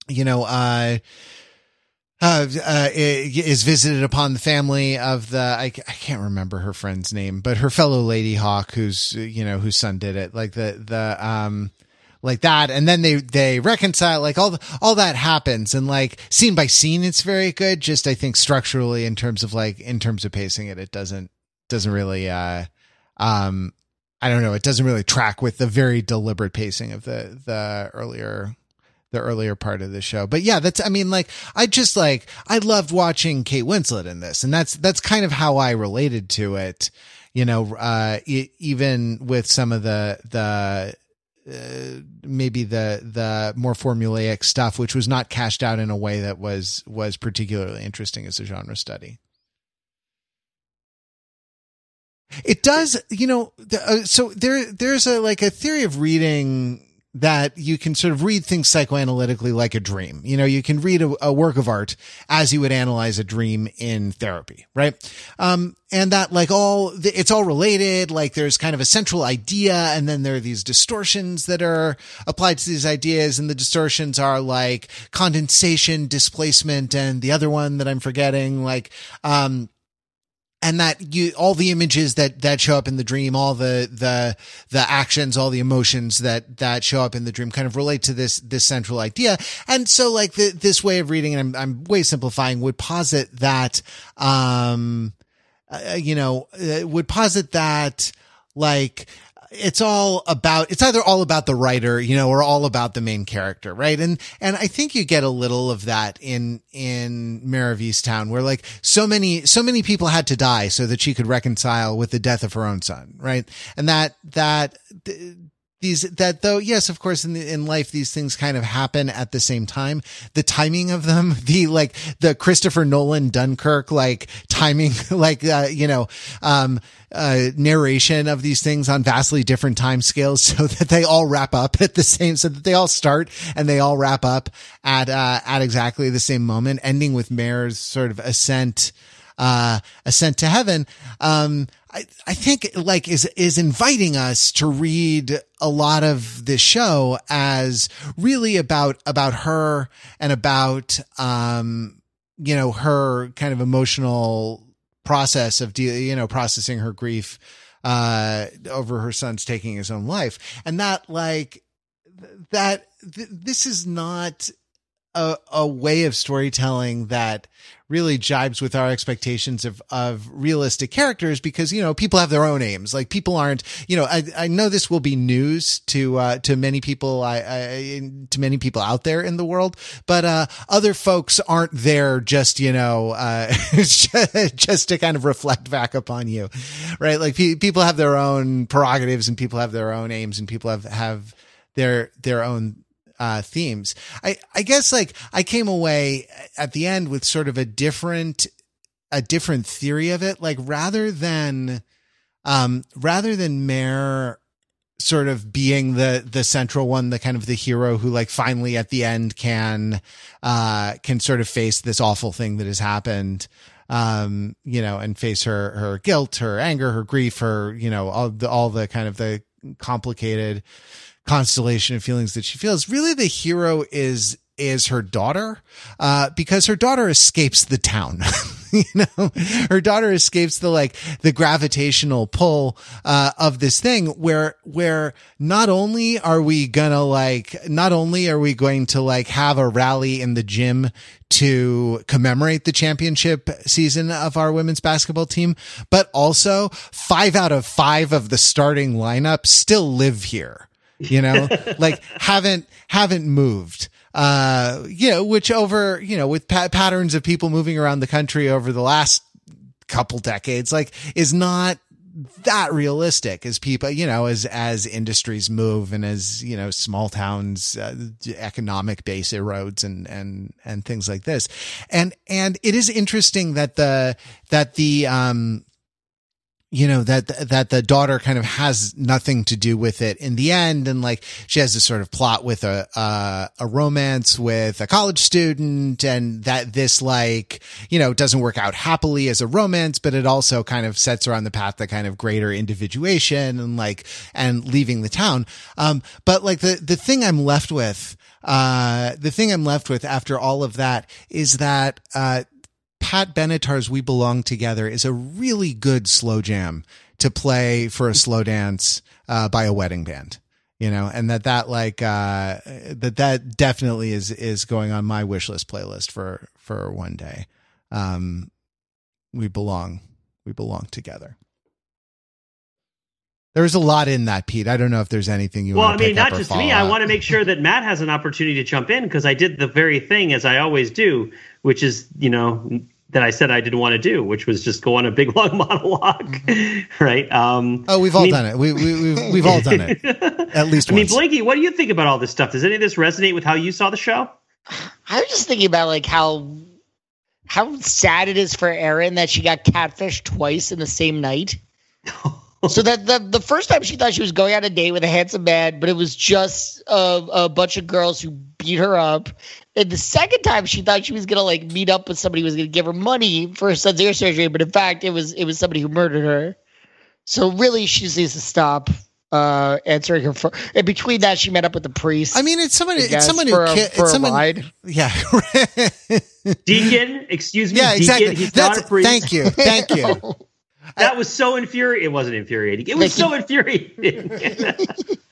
S1: you know, uh, uh, uh, is visited upon the family of the I, I can't remember her friend's name, but her fellow Lady Hawk, who's you know whose son did it, like the the um like that, and then they they reconcile, like all the, all that happens, and like scene by scene, it's very good. Just I think structurally, in terms of like in terms of pacing it, it doesn't doesn't really uh um I don't know, it doesn't really track with the very deliberate pacing of the the earlier the earlier part of the show. But yeah, that's I mean like I just like I loved watching Kate Winslet in this and that's that's kind of how I related to it. You know, uh even with some of the the uh, maybe the the more formulaic stuff which was not cashed out in a way that was was particularly interesting as a genre study. It does, you know, uh, so there there's a like a theory of reading that you can sort of read things psychoanalytically like a dream. You know, you can read a, a work of art as you would analyze a dream in therapy, right? Um, and that like all, it's all related. Like there's kind of a central idea and then there are these distortions that are applied to these ideas. And the distortions are like condensation, displacement, and the other one that I'm forgetting, like, um, and that you all the images that that show up in the dream all the the the actions all the emotions that that show up in the dream kind of relate to this this central idea. And so like the, this way of reading and I'm, I'm way simplifying would posit that um uh, you know uh, would posit that like it's all about it's either all about the writer you know or all about the main character right? And and i think you get a little of that in in Mare of Easttown where like so many so many people had to die so that she could reconcile with the death of her own son right? And that that these that though yes of course in the, in life these things kind of happen at the same time the timing of them the like the Christopher Nolan Dunkirk like timing like uh, you know um uh, narration of these things on vastly different time scales so that they all wrap up at the same, so that they all start and they all wrap up at, uh, at exactly the same moment, ending with Mare's sort of ascent, uh, ascent to heaven. Um, I, I think like is, is inviting us to read a lot of this show as really about, about her and about, um, you know, her kind of emotional process of de- you know processing her grief uh over her son's taking his own life. And that like that th- this is not a, a way of storytelling that really jibes with our expectations of, of realistic characters because, you know, people have their own aims. Like people aren't, you know, I, I know this will be news to, uh, to many people, I, I, to many people out there in the world, but, uh, other folks aren't there just, you know, uh, just to kind of reflect back upon you, right? Like pe- people have their own prerogatives and people have their own aims and people have, have their, their own uh, themes. I, I guess like I came away at the end with sort of a different, a different theory of it. Like rather than, um, rather than Mare sort of being the, the central one, the kind of the hero who like finally at the end can, uh, can sort of face this awful thing that has happened um, you know, and face her, her guilt, her anger, her grief, her, you know, all the, all the kind of the complicated constellation of feelings that she feels. Really, the hero is is her daughter, uh, because her daughter escapes the town. you know, her daughter escapes the like the gravitational pull uh, of this thing where where not only are we gonna like not only are we going to like have a rally in the gym to commemorate the championship season of our women's basketball team, but also five out of five of the starting lineup still live here you know, like haven't, haven't moved. Uh, you know, which over, you know, with pa- patterns of people moving around the country over the last couple decades, like is not that realistic as people, you know, as, as industries move and as, you know, small towns, uh, economic base erodes and, and, and things like this. And, and it is interesting that the, that the, um, you know that that the daughter kind of has nothing to do with it in the end. And like she has this sort of plot with a uh, a romance with a college student and that this like you know doesn't work out happily as a romance but it also kind of sets her on the path to kind of greater individuation and like and leaving the town. Um but like the the thing i'm left with uh, the thing I'm left with after all of that is that, uh, Pat Benatar's We Belong Together is a really good slow jam to play for a slow dance, uh, by a wedding band. You know, and that that like uh that that definitely is is going on my wish list playlist for for one day. Um we belong we belong together. There's a lot in that, Pete. I don't know if there's anything you want.
S3: well,
S1: I
S3: mean, not just me. I want to make sure that Matt has an opportunity to jump in because I did the very thing as I always do, which is, you know, that I said I didn't want to do, which was just go on a big long monologue, right? Um,
S1: oh, we've all I mean, done it. We, we, we've, we've all done it at least.
S3: I
S1: once.
S3: mean, Blinky, what do you think about all this stuff? Does any of this resonate with how you saw the show?
S2: I was just thinking about like how how sad it is for Erin that she got catfished twice in the same night. so that the the first time she thought she was going on a date with a handsome man, but it was just a, a bunch of girls who beat her up. And the second time she thought she was gonna like meet up with somebody who was gonna give her money for her son's ear surgery, but in fact it was it was somebody who murdered her. So really she just needs to stop uh answering her phone. And between that she met up with the priest.
S1: I mean it's someone
S2: I
S1: it's
S2: guess,
S1: someone
S2: for
S1: who
S2: a-
S1: ki-
S2: for
S1: it's
S2: a
S1: someone
S2: ride.
S1: yeah
S3: Deacon, excuse me.
S1: yeah
S3: Deacon, He's
S1: that's
S3: not a priest.
S1: thank you thank you
S3: That was so infuriating. It wasn't infuriating. It was so infuriating.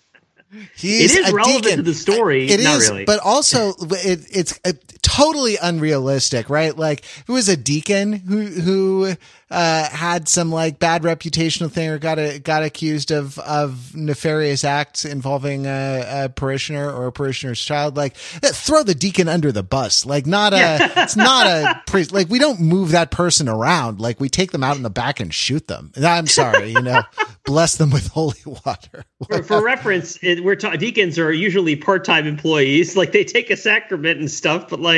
S1: He's
S3: It is
S1: a
S3: relevant
S1: deacon.
S3: to the story.
S1: It
S3: Not
S1: is,
S3: really.
S1: but also it, it's uh, totally unrealistic, right? Like, who was a deacon who who uh, had some like bad reputational thing or got a, got accused of of nefarious acts involving a, a parishioner or a parishioner's child? Like, throw the deacon under the bus. Like, not a it's not a priest. Like, we don't move that person around. Like, we take them out in the back and shoot them. I'm sorry, you know, bless them with holy water.
S3: for, for reference, it, we're ta- deacons are usually part-time employees. Like they take a sacrament and stuff, but like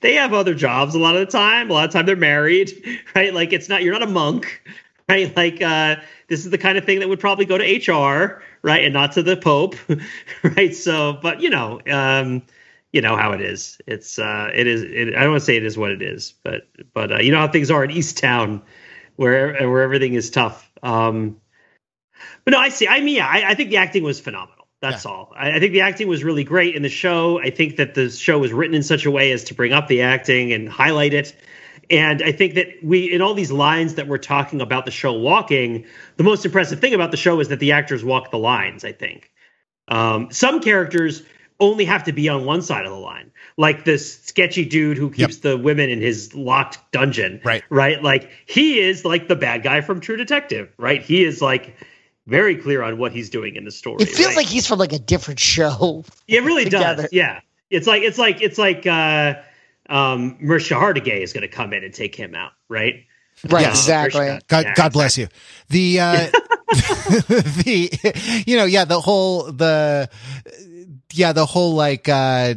S3: they have other jobs a lot of the time. A lot of the time they're married, right? Like it's not you're not a monk, right? Like uh, this is the kind of thing that would probably go to HR, right, and not to the Pope, right? So, but you know, um, you know how it is. It's uh, it is. It, I don't want to say it is what it is, but but uh, you know how things are in Easttown, where where everything is tough. Um, but no, I see. I mean, yeah, I, I think the acting was phenomenal. That's all. I, I think the acting was really great in the show. I think that the show was written in such a way as to bring up the acting and highlight it. And I think that we, in all these lines that we're talking about the show walking, the most impressive thing about the show is that the actors walk the lines. I think um, some characters only have to be on one side of the line, like this sketchy dude who keeps the women in his locked dungeon.
S1: Right.
S3: Right. Like he is like the bad guy from True Detective. Right. He is like very clear on what he's doing in the story.
S2: It feels
S3: right?
S2: like he's from like a different show.
S3: Yeah, it really
S2: together.
S3: does. Yeah, it's like it's like it's like uh, um, Mariska Hargitay is going to come in and take him out, right?
S2: Right,
S3: Yeah,
S2: exactly.
S3: Mariska-
S1: God,
S3: yeah,
S1: God bless you. The, uh, the, you know, yeah, the whole, the, yeah, the whole like, uh,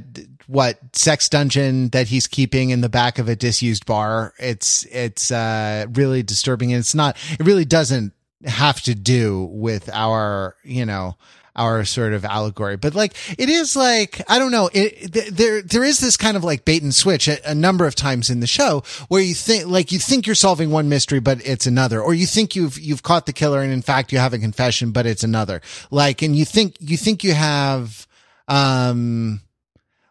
S1: what sex dungeon that he's keeping in the back of a disused bar. It's, it's, uh, really disturbing. And it's not, it really doesn't have to do with our, you know, our sort of allegory, but like it is like I don't know. It th- there there is this kind of like bait and switch a, a number of times in the show where you think like you think you're solving one mystery, but it's another, or you think you've you've caught the killer, and in fact you have a confession, but it's another. Like, and you think you think you have, um,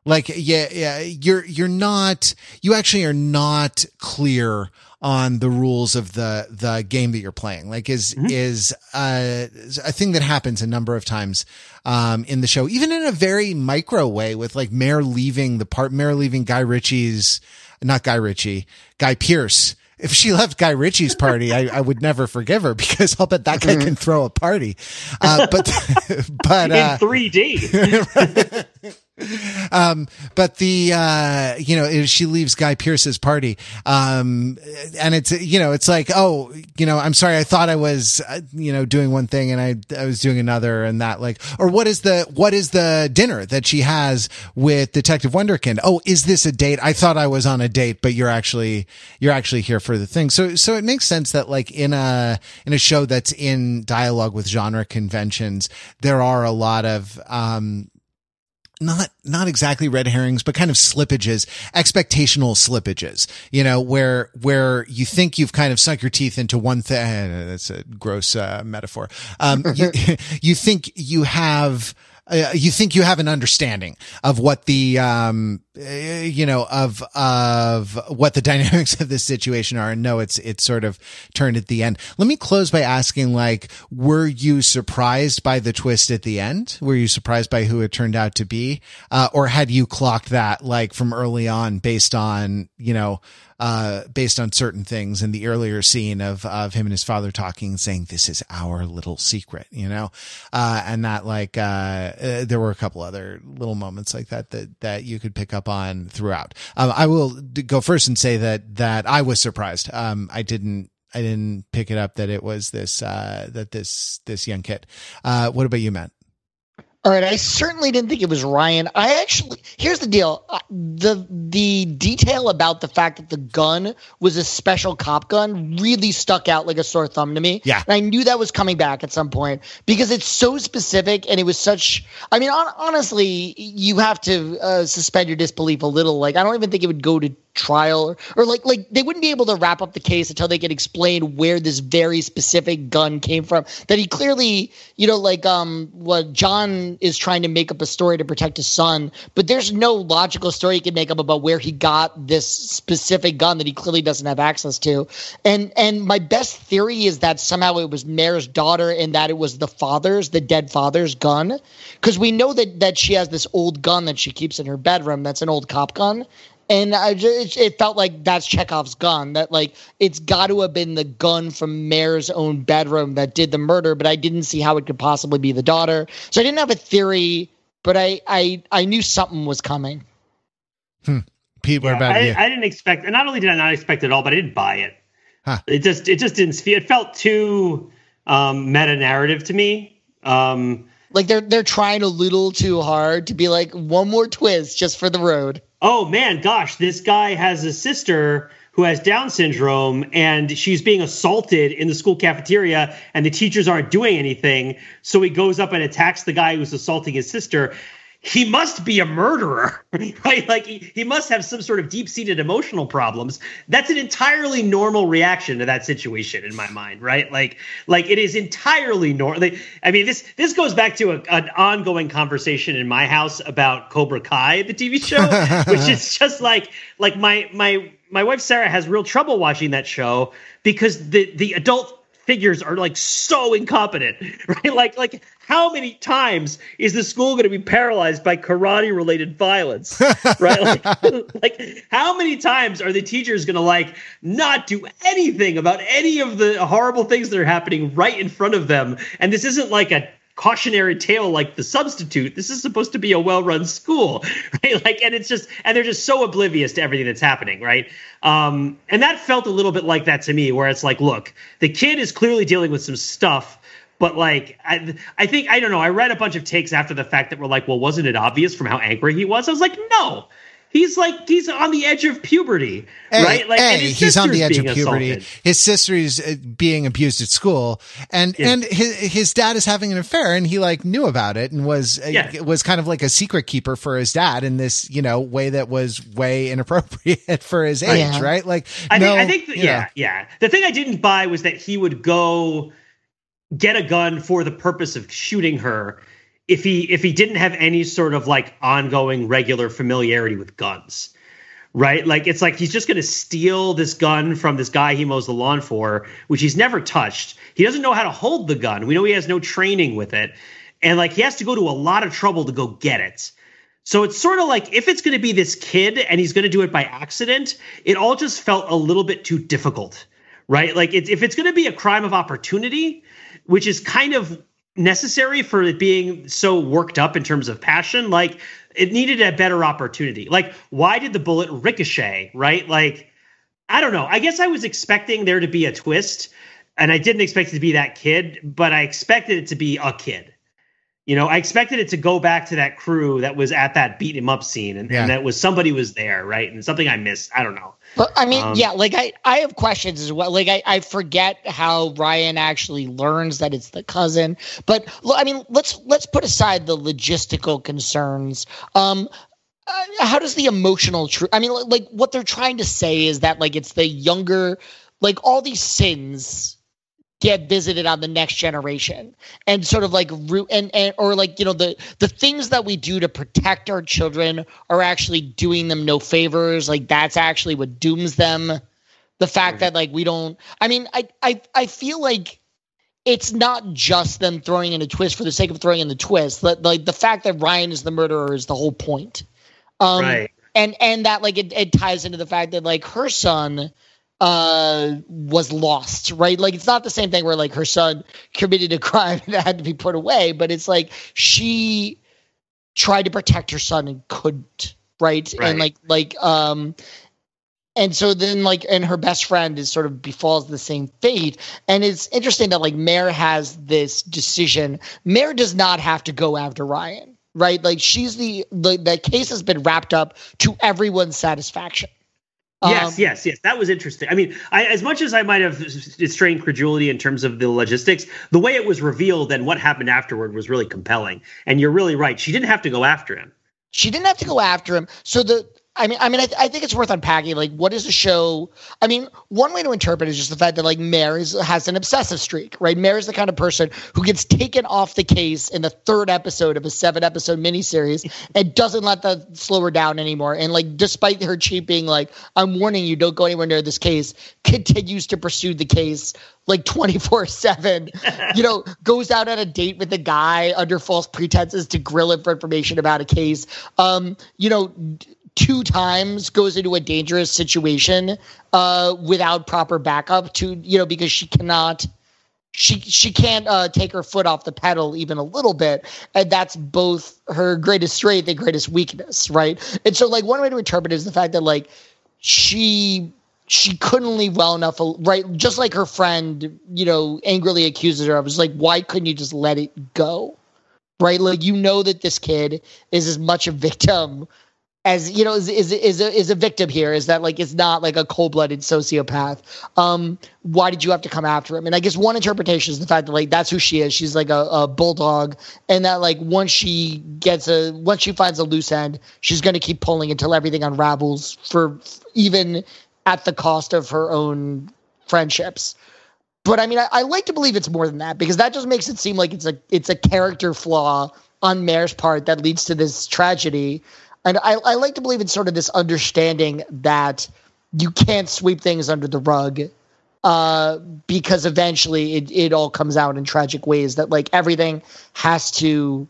S1: like yeah yeah you're you're not you actually are not clear on the rules of the the game that you're playing like is is uh a thing that happens a number of times um in the show even in a very micro way with like Mare leaving the part Mare leaving Guy Ritchie's not Guy Ritchie Guy Pearce if she left Guy Ritchie's party, I, I would never forgive her because I'll bet that guy can throw a party. Uh, but, but, uh,
S3: in 3D.
S1: um, but the, uh, you know, she leaves Guy Pearce's party, um, and it's, you know, it's like, oh, you know, I'm sorry. I thought I was, uh, you know, doing one thing and I, I was doing another and that like, or what is the, what is the dinner that she has with Detective Wonderkind? Oh, is this a date? I thought I was on a date, but you're actually, you're actually here for the thing. So, so it makes sense that like in a, in a show that's in dialogue with genre conventions, there are a lot of, um, not not exactly red herrings but kind of slippages expectational slippages you know where where you think you've kind of sunk your teeth into one thing that's a gross uh, metaphor. Um you you think you have uh, you think you have an understanding of what the um uh, you know of of what the dynamics of this situation are and no it's it's sort of turned at the end. Let me close by asking like were you surprised by the twist at the end? Were you surprised by who it turned out to be? Uh, or had you clocked that like from early on based on you know uh, based on certain things in the earlier scene of, of him and his father talking and saying, this is our little secret, you know? Uh, and that like, uh, uh, there were a couple other little moments like that, that, that you could pick up on throughout. Um, I will go first and say that, that I was surprised. Um, I didn't, I didn't pick it up that it was this, uh, that this, this young kid. Uh, what about you, Matt?
S2: All right, I certainly didn't think it was Ryan. I actually here's the deal: uh, the the detail about the fact that the gun was a special cop gun really stuck out like a sore thumb to me.
S1: Yeah,
S2: and I knew that was coming back at some point because it's so specific and it was such. I mean, on, honestly, you have to uh, suspend your disbelief a little. Like, I don't even think it would go to trial or, like like they wouldn't be able to wrap up the case until they could explain where this very specific gun came from. That he clearly you know like um what john is trying to make up a story to protect his son but there's no logical story he can make up about where he got this specific gun that he clearly doesn't have access to. And and my best theory is that somehow it was Mare's daughter and that it was the father's the dead father's gun. Because we know that that she has this old gun that she keeps in her bedroom. That's an old cop gun and I just, it felt like that's Chekhov's gun. That like it's got to have been the gun from Mare's own bedroom that did the murder, but I didn't see how it could possibly be the daughter. So I didn't have a theory, but I I I knew something was coming.
S1: Hmm. Pete, what yeah, about
S3: I,
S1: you?
S3: I didn't expect, and not only did I not expect it at all, but I didn't buy it. Huh. It just it just didn't feel. It felt too um, meta narrative to me. Um,
S2: like they're they're trying a little too hard to be like one more twist just for the road
S3: oh man, gosh, this guy has a sister who has Down syndrome and she's being assaulted in the school cafeteria and the teachers aren't doing anything. So he goes up and attacks the guy who's assaulting his sister he must be a murderer, right? Like he, he must have some sort of deep seated emotional problems. That's an entirely normal reaction to that situation in my mind, right? Like, like it is entirely normal. Like, I mean, this this goes back to a, an ongoing conversation in my house about Cobra Kai, the TV show, which is just like like my my my wife Sarah has real trouble watching that show because the the adult figures are like so incompetent, right? Like, like how many times is the school going to be paralyzed by karate related violence, right? Like, like, how many times are the teachers going to like not do anything about any of the horrible things that are happening right in front of them? And this isn't like a cautionary tale like the substitute this is supposed to be a well-run school right like and it's just and they're just so oblivious to everything that's happening right um and that felt a little bit like that to me where it's like look the kid is clearly dealing with some stuff but like I, I think I don't know. I read a bunch of takes after the fact that were like, well, wasn't it obvious from how angry he was? I was like, no, he's like he's on the edge of puberty,
S1: a,
S3: right? Like
S1: a, he's on the edge of puberty.
S3: Assaulted.
S1: His sister is uh, being abused at school, and yeah. and his, his dad is having an affair, and he like knew about it and was uh, yeah. was kind of like a secret keeper for his dad in this you know way that was way inappropriate for his age, yeah. right? Like
S3: I
S1: no,
S3: think I think yeah know. yeah. The thing I didn't buy was that he would go get a gun for the purpose of shooting her if he if he didn't have any sort of like ongoing regular familiarity with guns right? Like it's like he's just going to steal this gun from this guy he mows the lawn for which he's never touched. He doesn't know how to hold the gun. We know he has no training with it. And like he has to go to a lot of trouble to go get it. So it's sort of like if it's going to be this kid and he's going to do it by accident it all just felt a little bit too difficult right? Like it's, if it's going to be a crime of opportunity which is kind of necessary for it being so worked up in terms of passion. Like it needed a better opportunity. Like why did the bullet ricochet? Right? Like I don't know. I guess I was expecting there to be a twist, and I didn't expect it to be that kid, but I expected it to be a kid. You know, I expected it to go back to that crew that was at that beat him up scene, and, yeah. and that was somebody was there, right? And something I missed. I don't know.
S2: But I mean, um, yeah, like I, I have questions as well. Like I, I forget how Ryan actually learns that it's the cousin. But I mean, let's let's put aside the logistical concerns. Um, uh, how does the emotional truth? I mean, like what they're trying to say is that like it's the younger, like all these sins get visited on the next generation and sort of like root and, and or like you know the the things that we do to protect our children are actually doing them no favors. Like that's actually what dooms them. The fact that like we don't i mean i i, I feel like it's not just them throwing in a twist for the sake of throwing in the twist. Like, like the fact that ryan is the murderer is the whole point. Um
S3: right.
S2: and and that like it, it ties into the fact that like her son uh was lost right? Like it's not the same thing where like her son committed a crime and had to be put away but it's like she tried to protect her son and couldn't right,
S3: Right.
S2: and like like um and so then like and her best friend is sort of befalls the same fate. And it's interesting that like Mare has this decision. Mare does not have to go after Ryan right? Like she's the the, the case has been wrapped up to everyone's satisfaction Um,
S3: yes, yes. That was interesting. I mean, I, as much as I might have strained credulity in terms of the logistics, the way it was revealed and what happened afterward was really compelling. And you're really right. She didn't have to go after him.
S2: she didn't have to go after him. So the I mean, I mean, I, I think it's worth unpacking. Like, what is the show? I mean, one way to interpret it is just the fact that like Mare is, has an obsessive streak, right? Mare is the kind of person who gets taken off the case in the third episode of a seven episode miniseries and doesn't let that slow her down anymore. And like, despite her chief being like, "I'm warning you, don't go anywhere near this case," continues to pursue the case like 24 7 you know goes out on a date with a guy under false pretenses to grill him for information about a case um you know d- two times goes into a dangerous situation uh without proper backup to you know because she cannot she she can't uh, take her foot off the pedal even a little bit, and that's both her greatest strength and greatest weakness, right? And so, like one way to interpret it is the fact that like she she couldn't leave well enough, right? Just like her friend, you know, angrily accuses her of, it's like, why couldn't you just let it go, right? Like you know that this kid is as much a victim as you know is is is a, is a victim here is that like it's not like a cold-blooded sociopath. Um why did you have to come after him? And i guess one interpretation is the fact that like that's who she is. She's like a, a bulldog. And that like once she gets a once she finds a loose end she's going to keep pulling until everything unravels for even at the cost of her own friendships. But i mean I, I like to believe it's more than that because that just makes it seem like it's a it's a character flaw on Mare's part that leads to this tragedy and I, I like to believe in sort of this understanding that you can't sweep things under the rug uh, because eventually it, it all comes out in tragic ways that like everything has to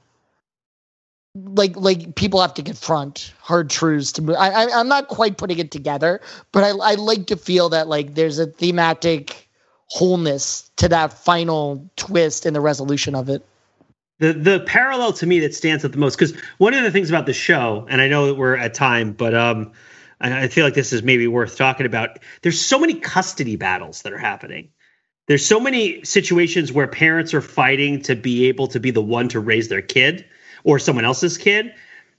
S2: like like people have to confront hard truths to move. I, I I'm not quite putting it together, but I I like to feel that like there's a thematic wholeness to that final twist and the resolution of it.
S3: The the parallel to me that stands out the most because one of the things about the show, and I know that we're at time, but um, I, feel like this is maybe worth talking about. There's so many custody battles that are happening. There's so many situations where parents are fighting to be able to be the one to raise their kid or someone else's kid,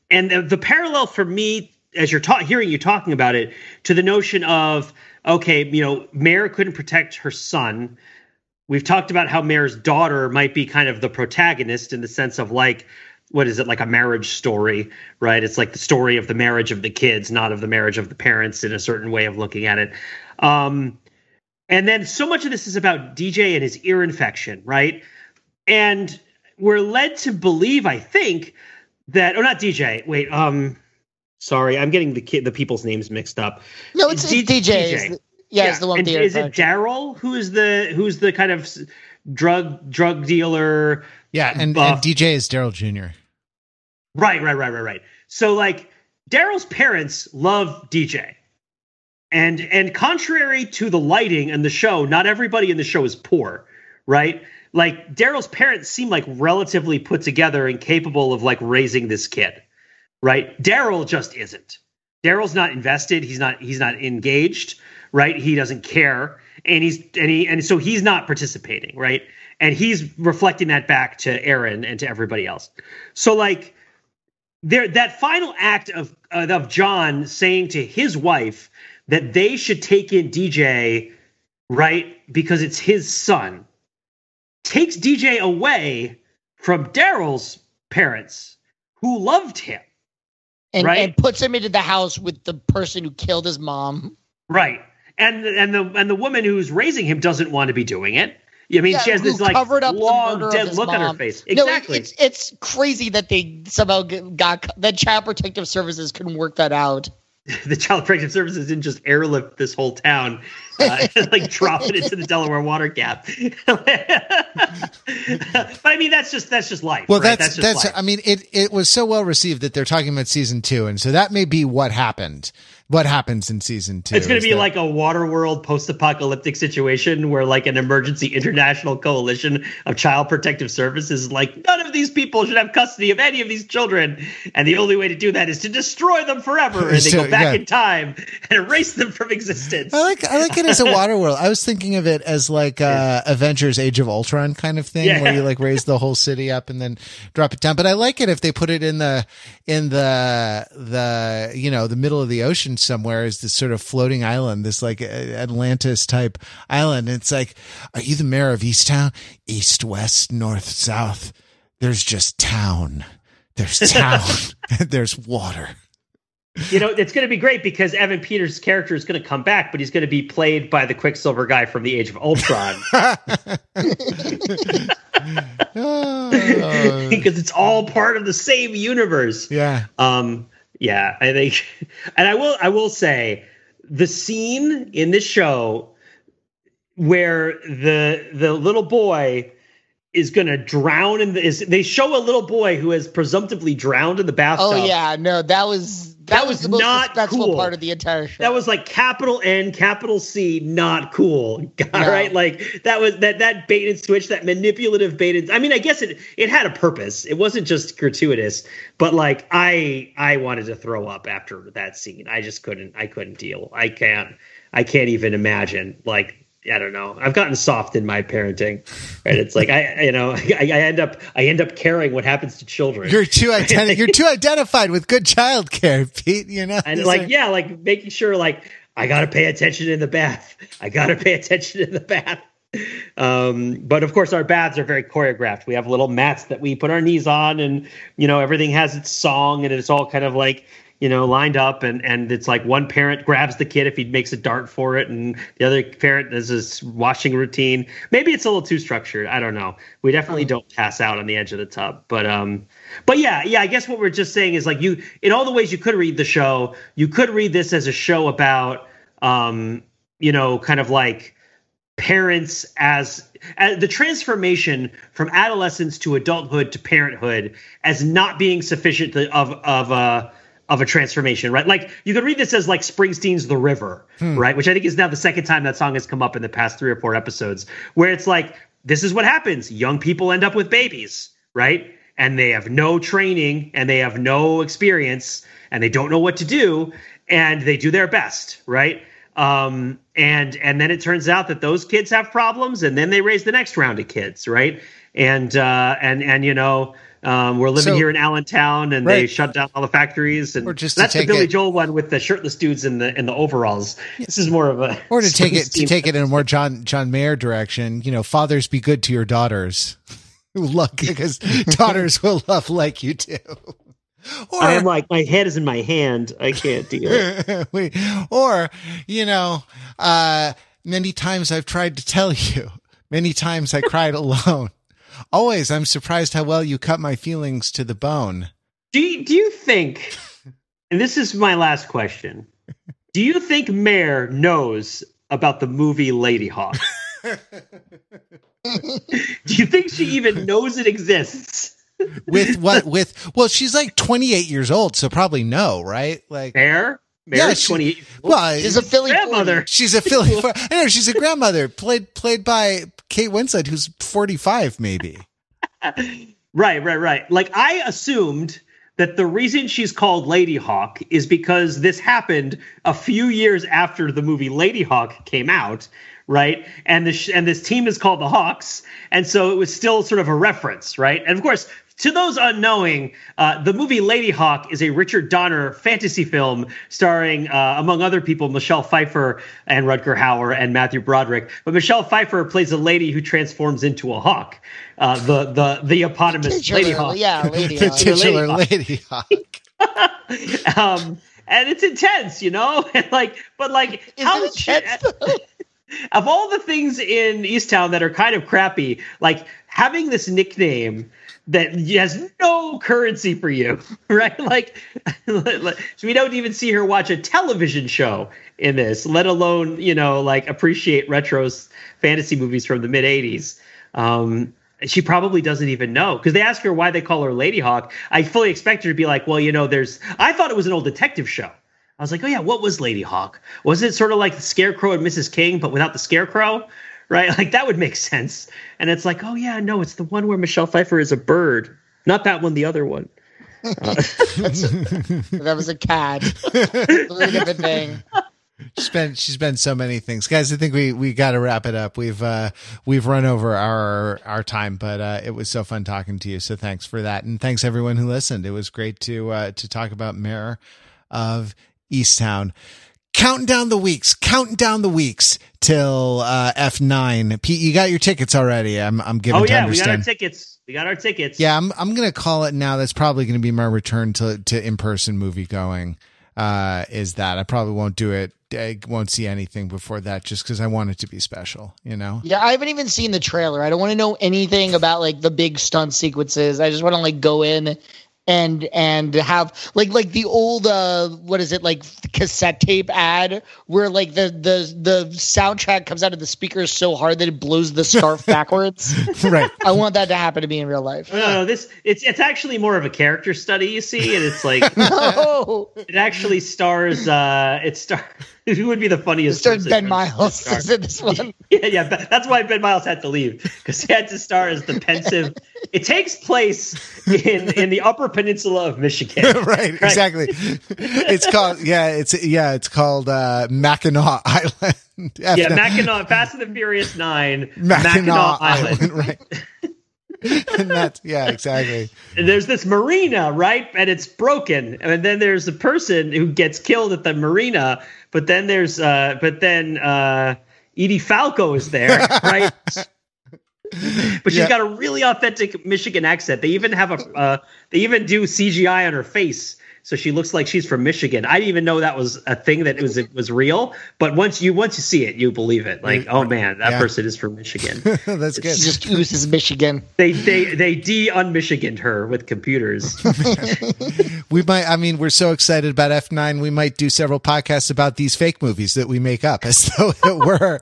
S3: and the, the parallel for me, as you're ta- hearing you talking about it, to the notion of okay, you know, Mare couldn't protect her son we've talked about how Mare's daughter might be kind of the protagonist in the sense of like what is it like a marriage story right it's like the story of the marriage of the kids not of the marriage of the parents in a certain way of looking at it um and then so much of this is about dj and his ear infection right and we're led to believe i think that oh not dj wait um sorry i'm getting the kid the people's names mixed up
S2: No, it's, it's DJ.
S3: DJ.
S2: Is the, yeah, it's the one
S3: and
S2: the
S3: is it. Daryl who is the who's the kind of drug drug dealer?
S1: Yeah, and,
S3: Buff.
S1: and DJ is Daryl Jr.
S3: Right, right, right, right, right. So like Daryl's parents love DJ. And and contrary to the lighting and the show, not everybody in the show is poor, right? Like Daryl's parents seem like relatively put together and capable of like raising this kid. Right? Daryl just isn't. Daryl's not invested, he's not he's not engaged, right? He doesn't care and he's and he and so he's not participating, right? And he's reflecting that back to Erin and to everybody else. So like there that final act of uh, of John saying to his wife that they should take in DJ right because it's his son takes DJ away from Daryl's parents who loved him
S2: and,
S3: right?
S2: and puts him into the house with the person who killed his mom.
S3: right and and the and the woman who's raising him doesn't want to be doing it I mean,
S2: Yeah,
S3: she has this like
S2: covered up
S3: long,
S2: murder
S3: dead
S2: his
S3: look on her
S2: mom.
S3: face.
S2: No, it-
S3: Exactly.
S2: it's it's crazy that they somehow got that Child Protective Services couldn't work that out.
S3: the Child Protective Services didn't just airlift this whole town, uh, and, like drop it into the Delaware water gap. but I mean, that's just that's just life.
S1: Well,
S3: right?
S1: that's
S3: just
S1: that's.
S3: life.
S1: I mean, it it was so well received that they're talking about season two, and so that may be what happened. What happens in season two?
S3: It's going to be
S1: that-
S3: like a water world post-apocalyptic situation where like an emergency international coalition of child protective services is like none of these people should have custody of any of these children and the only way to do that is to destroy them forever and they go back
S1: yeah.
S3: in time and erase them from existence.
S1: I like I like it as a water world. I was thinking of it as like uh Avengers Age of Ultron kind of thing
S3: Yeah.
S1: where you like raise the whole city up and then drop it down. But I like it if they put it in the in the the you know, the middle of the ocean somewhere as this sort of floating island, this like uh, Atlantis type island. It's like, are you the mayor of Easttown? East, west, north, south. There's just town. There's town. There's water.
S3: You know, it's going to be great because Evan Peters' character is going to come back, but he's going to be played by the Quicksilver guy from the Age of Ultron
S1: Oh.
S3: because it's all part of the same universe.
S1: yeah.
S3: Um, yeah, I think, and I will, I will say, the scene in this show where the the little boy is going to drown in the is they show a little boy who has presumptively drowned in the bathtub.
S2: Oh yeah, no, that was that,
S3: That
S2: was,
S3: was
S2: the most
S3: not cool.
S2: part of the entire show.
S3: That was like capital N, capital C, not cool. All
S2: No.
S3: right, like that was that that bait and switch, that manipulative bait. And, I mean, I guess it it had a purpose. It wasn't just gratuitous, but like I I wanted to throw up after that scene. I just couldn't. I couldn't deal. I can't. I can't even imagine. Like I don't know. I've gotten soft in my parenting. Right? It's like I you know I, I end up I end up caring what happens to children.
S1: You're too identi- you're too identified with good childcare, Pete. You know,
S3: and like
S1: are-
S3: yeah like making sure like i gotta pay attention in the bath i gotta pay attention in the bath um but of course our baths are very choreographed we have little mats that we put our knees on and you know everything has its song and it's all kind of like you know lined up and and it's like one parent grabs the kid if he makes a dart for it and the other parent does this washing routine. Maybe it's a little too structured. I don't know. We definitely don't pass out on the edge of the tub. But um but yeah yeah i guess what we're just saying is like you in all the ways you could read the show you could read this as a show about um you know kind of like parents as, as the transformation from adolescence to adulthood to parenthood as not being sufficient to, of of a of a transformation, right? Like you could read this as like Springsteen's "The River," right? Which I think is now the second time that song has come up in the past three or four episodes, where it's like this is what happens: young people end up with babies, right? And they have no training and they have no experience and they don't know what to do and they do their best, right? um, and and then it turns out that those kids have problems, and then they raise the next round of kids, right? And uh, and and you know, um, we're living
S1: So-
S3: here in Allentown, and they shut down all the factories, and that's the Billy
S1: it-
S3: Joel one with the shirtless dudes in the in the overalls. This is more of a
S1: or to take it to take it in a more John John Mayer direction. You know, fathers be good to your daughters. Look, because daughters will love like you do. Or
S3: I am like my head is in my hand. I can't deal.
S1: Wait, or you know, uh, many times I've tried to tell you. Many times I cried alone. Always, I'm surprised how well you cut my feelings to the bone.
S3: Do you, do you think? And this is my last question. Do you think Mare knows about the movie Ladyhawke? do you think she even knows it exists?
S1: With what? With well, she's like 28 years old, so probably no, right? Like,
S3: Mare?
S1: Yeah,
S3: Mare's
S1: she-
S3: 28.
S1: well,
S2: She's a Philly
S3: grandmother.
S1: she's a Philly. I know she's a grandmother, played played by Kate Winslet, who's 45, maybe.
S3: Right, right, right. Like I assumed that the reason she's called Lady Hawk is because this happened a few years after the movie Ladyhawke came out, right? And this and this team is called the Hawks, and so it was still sort of a reference, right? And of course, to those unknowing, uh, the movie Ladyhawke is a Richard Donner fantasy film starring, uh, among other people, Michelle Pfeiffer and Rutger Hauer and Matthew Broderick. But Michelle Pfeiffer plays a lady who transforms into a hawk, uh, the the the eponymous Lady Hawk.
S2: Yeah, Lady
S1: The
S2: Hawk.
S1: titular
S3: Lady
S1: Lady Hawk.
S3: um, and it's intense, you know, like, but like,
S2: Is
S3: how
S2: it intense,
S3: of all the things in Easttown that are kind of crappy, like having this nickname that has no currency for you, right? Like, so we don't even see her watch a television show in this, let alone, you know, like appreciate retros fantasy movies from the mid 80s. Um, she probably doesn't even know because they ask her why they call her Lady Hawk. I fully expect her to be like, well, you know, there's, I thought it was an old detective show. I was like, oh yeah, what was Lady Hawk? Was it sort of like the Scarecrow and Mrs. King, but without the Scarecrow? Right? Like that would make sense. And it's like, oh yeah, no, it's the one where Michelle Pfeiffer is a bird. Not that one, the other one. Uh,
S2: that was a cat. Totally different thing.
S1: She's been she's been so many things, guys. I think we we got to wrap it up. We've uh we've run over our our time, but uh, it was so fun talking to you. So thanks for that, and thanks everyone who listened. It was great to uh, to talk about Mare of Easttown. Counting down the weeks, counting down the weeks till uh, F nine. Pete, you got your tickets already. I'm I'm giving.
S3: Oh
S1: to
S3: yeah, we got our tickets. We got our tickets.
S1: Yeah, I'm I'm gonna call it now. That's probably gonna be my return to to in person movie going. Uh, is that I probably won't do it. I won't see anything before that, just because I want it to be special. You know.
S2: Yeah, I haven't even seen the trailer. I don't want to know anything about like the big stunt sequences. I just want to like go in and and have like like the old uh what is it like cassette tape ad where like the the the soundtrack comes out of the speakers so hard that it blows the scarf backwards.
S1: right.
S2: I want that to happen to me in real life.
S3: No, no, this it's it's actually more of a character study, you see, and it's like
S2: No,
S3: it actually stars. uh It star. Who would be the funniest? person
S2: Ben Miles is in this one.
S3: Yeah, yeah. That's why Ben Miles had to leave because he had to star as the pensive. it takes place in in the Upper Peninsula of Michigan.
S1: right. Exactly. It's called. Yeah. It's yeah. It's called uh, Mackinac Island.
S3: Yeah, Mackinac, Fast and the Furious Nine,
S1: Mackinac,
S3: Mackinac,
S1: Island.
S3: Island.
S1: Right. and that's yeah. Exactly.
S3: And there's this marina, right? And it's broken. And then there's a person who gets killed at the marina. But then there's, uh, but then uh, Edie Falco is there, right? but she's
S1: Yeah.
S3: got a really authentic Michigan accent. They even have a, uh, they even do CGI on her face. So she looks like she's from Michigan. I didn't even know that was a thing that it was it was real. But once you once you see it, you believe it. Like, oh man, that
S1: Yeah.
S3: person is from Michigan.
S1: that's good.
S2: She just oozes Michigan.
S3: they they they de un-Michiganed her with computers.
S1: We might. I mean, we're so excited about F nine. We might do several podcasts about these fake movies that we make up as though it were,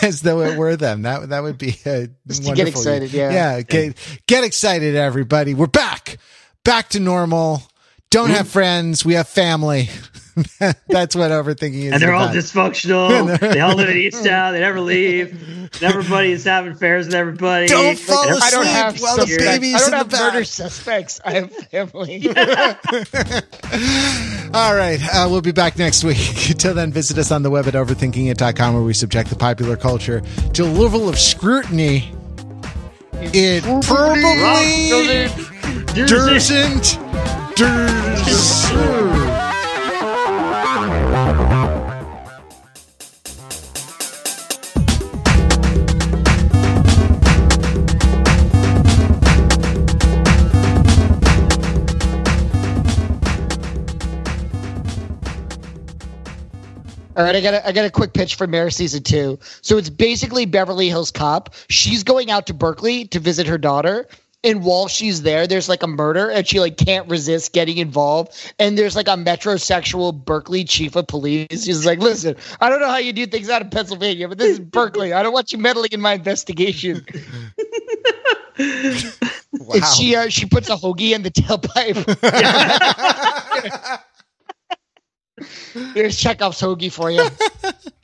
S1: as though it were them. That that would be a
S2: Just to
S1: wonderful.
S2: get excited, yeah.
S1: yeah. Get get excited, everybody. We're back, back to normal. Don't have friends. We have family. That's what overthinking is.
S3: and they're all dysfunctional. they all live in Easttown. They never leave. And everybody is having affairs with everybody.
S1: Don't fall
S3: Like,
S2: I don't have
S1: while the baby's
S2: I don't
S1: in the
S2: have
S1: back.
S2: murder suspects. I have family.
S1: All right. Uh, we'll be back next week. Until then, visit us on the web at overthinkingit.com where we subject the popular culture to a level of scrutiny it probably doesn't deserve.
S2: All right, I got a, I got a quick pitch for Mare season two. So it's basically Beverly Hills Cop. She's going out to Berkeley to visit her daughter, and while she's there, there's like a murder, and she like can't resist getting involved. And there's like a metrosexual Berkeley chief of police. She's like, "Listen, I don't know how you do things out of Pennsylvania, but this is Berkeley. I don't want you meddling in my investigation."
S1: Wow.
S2: And she uh, she puts a hoagie in the tailpipe. There's Chekhov's hoagie for you.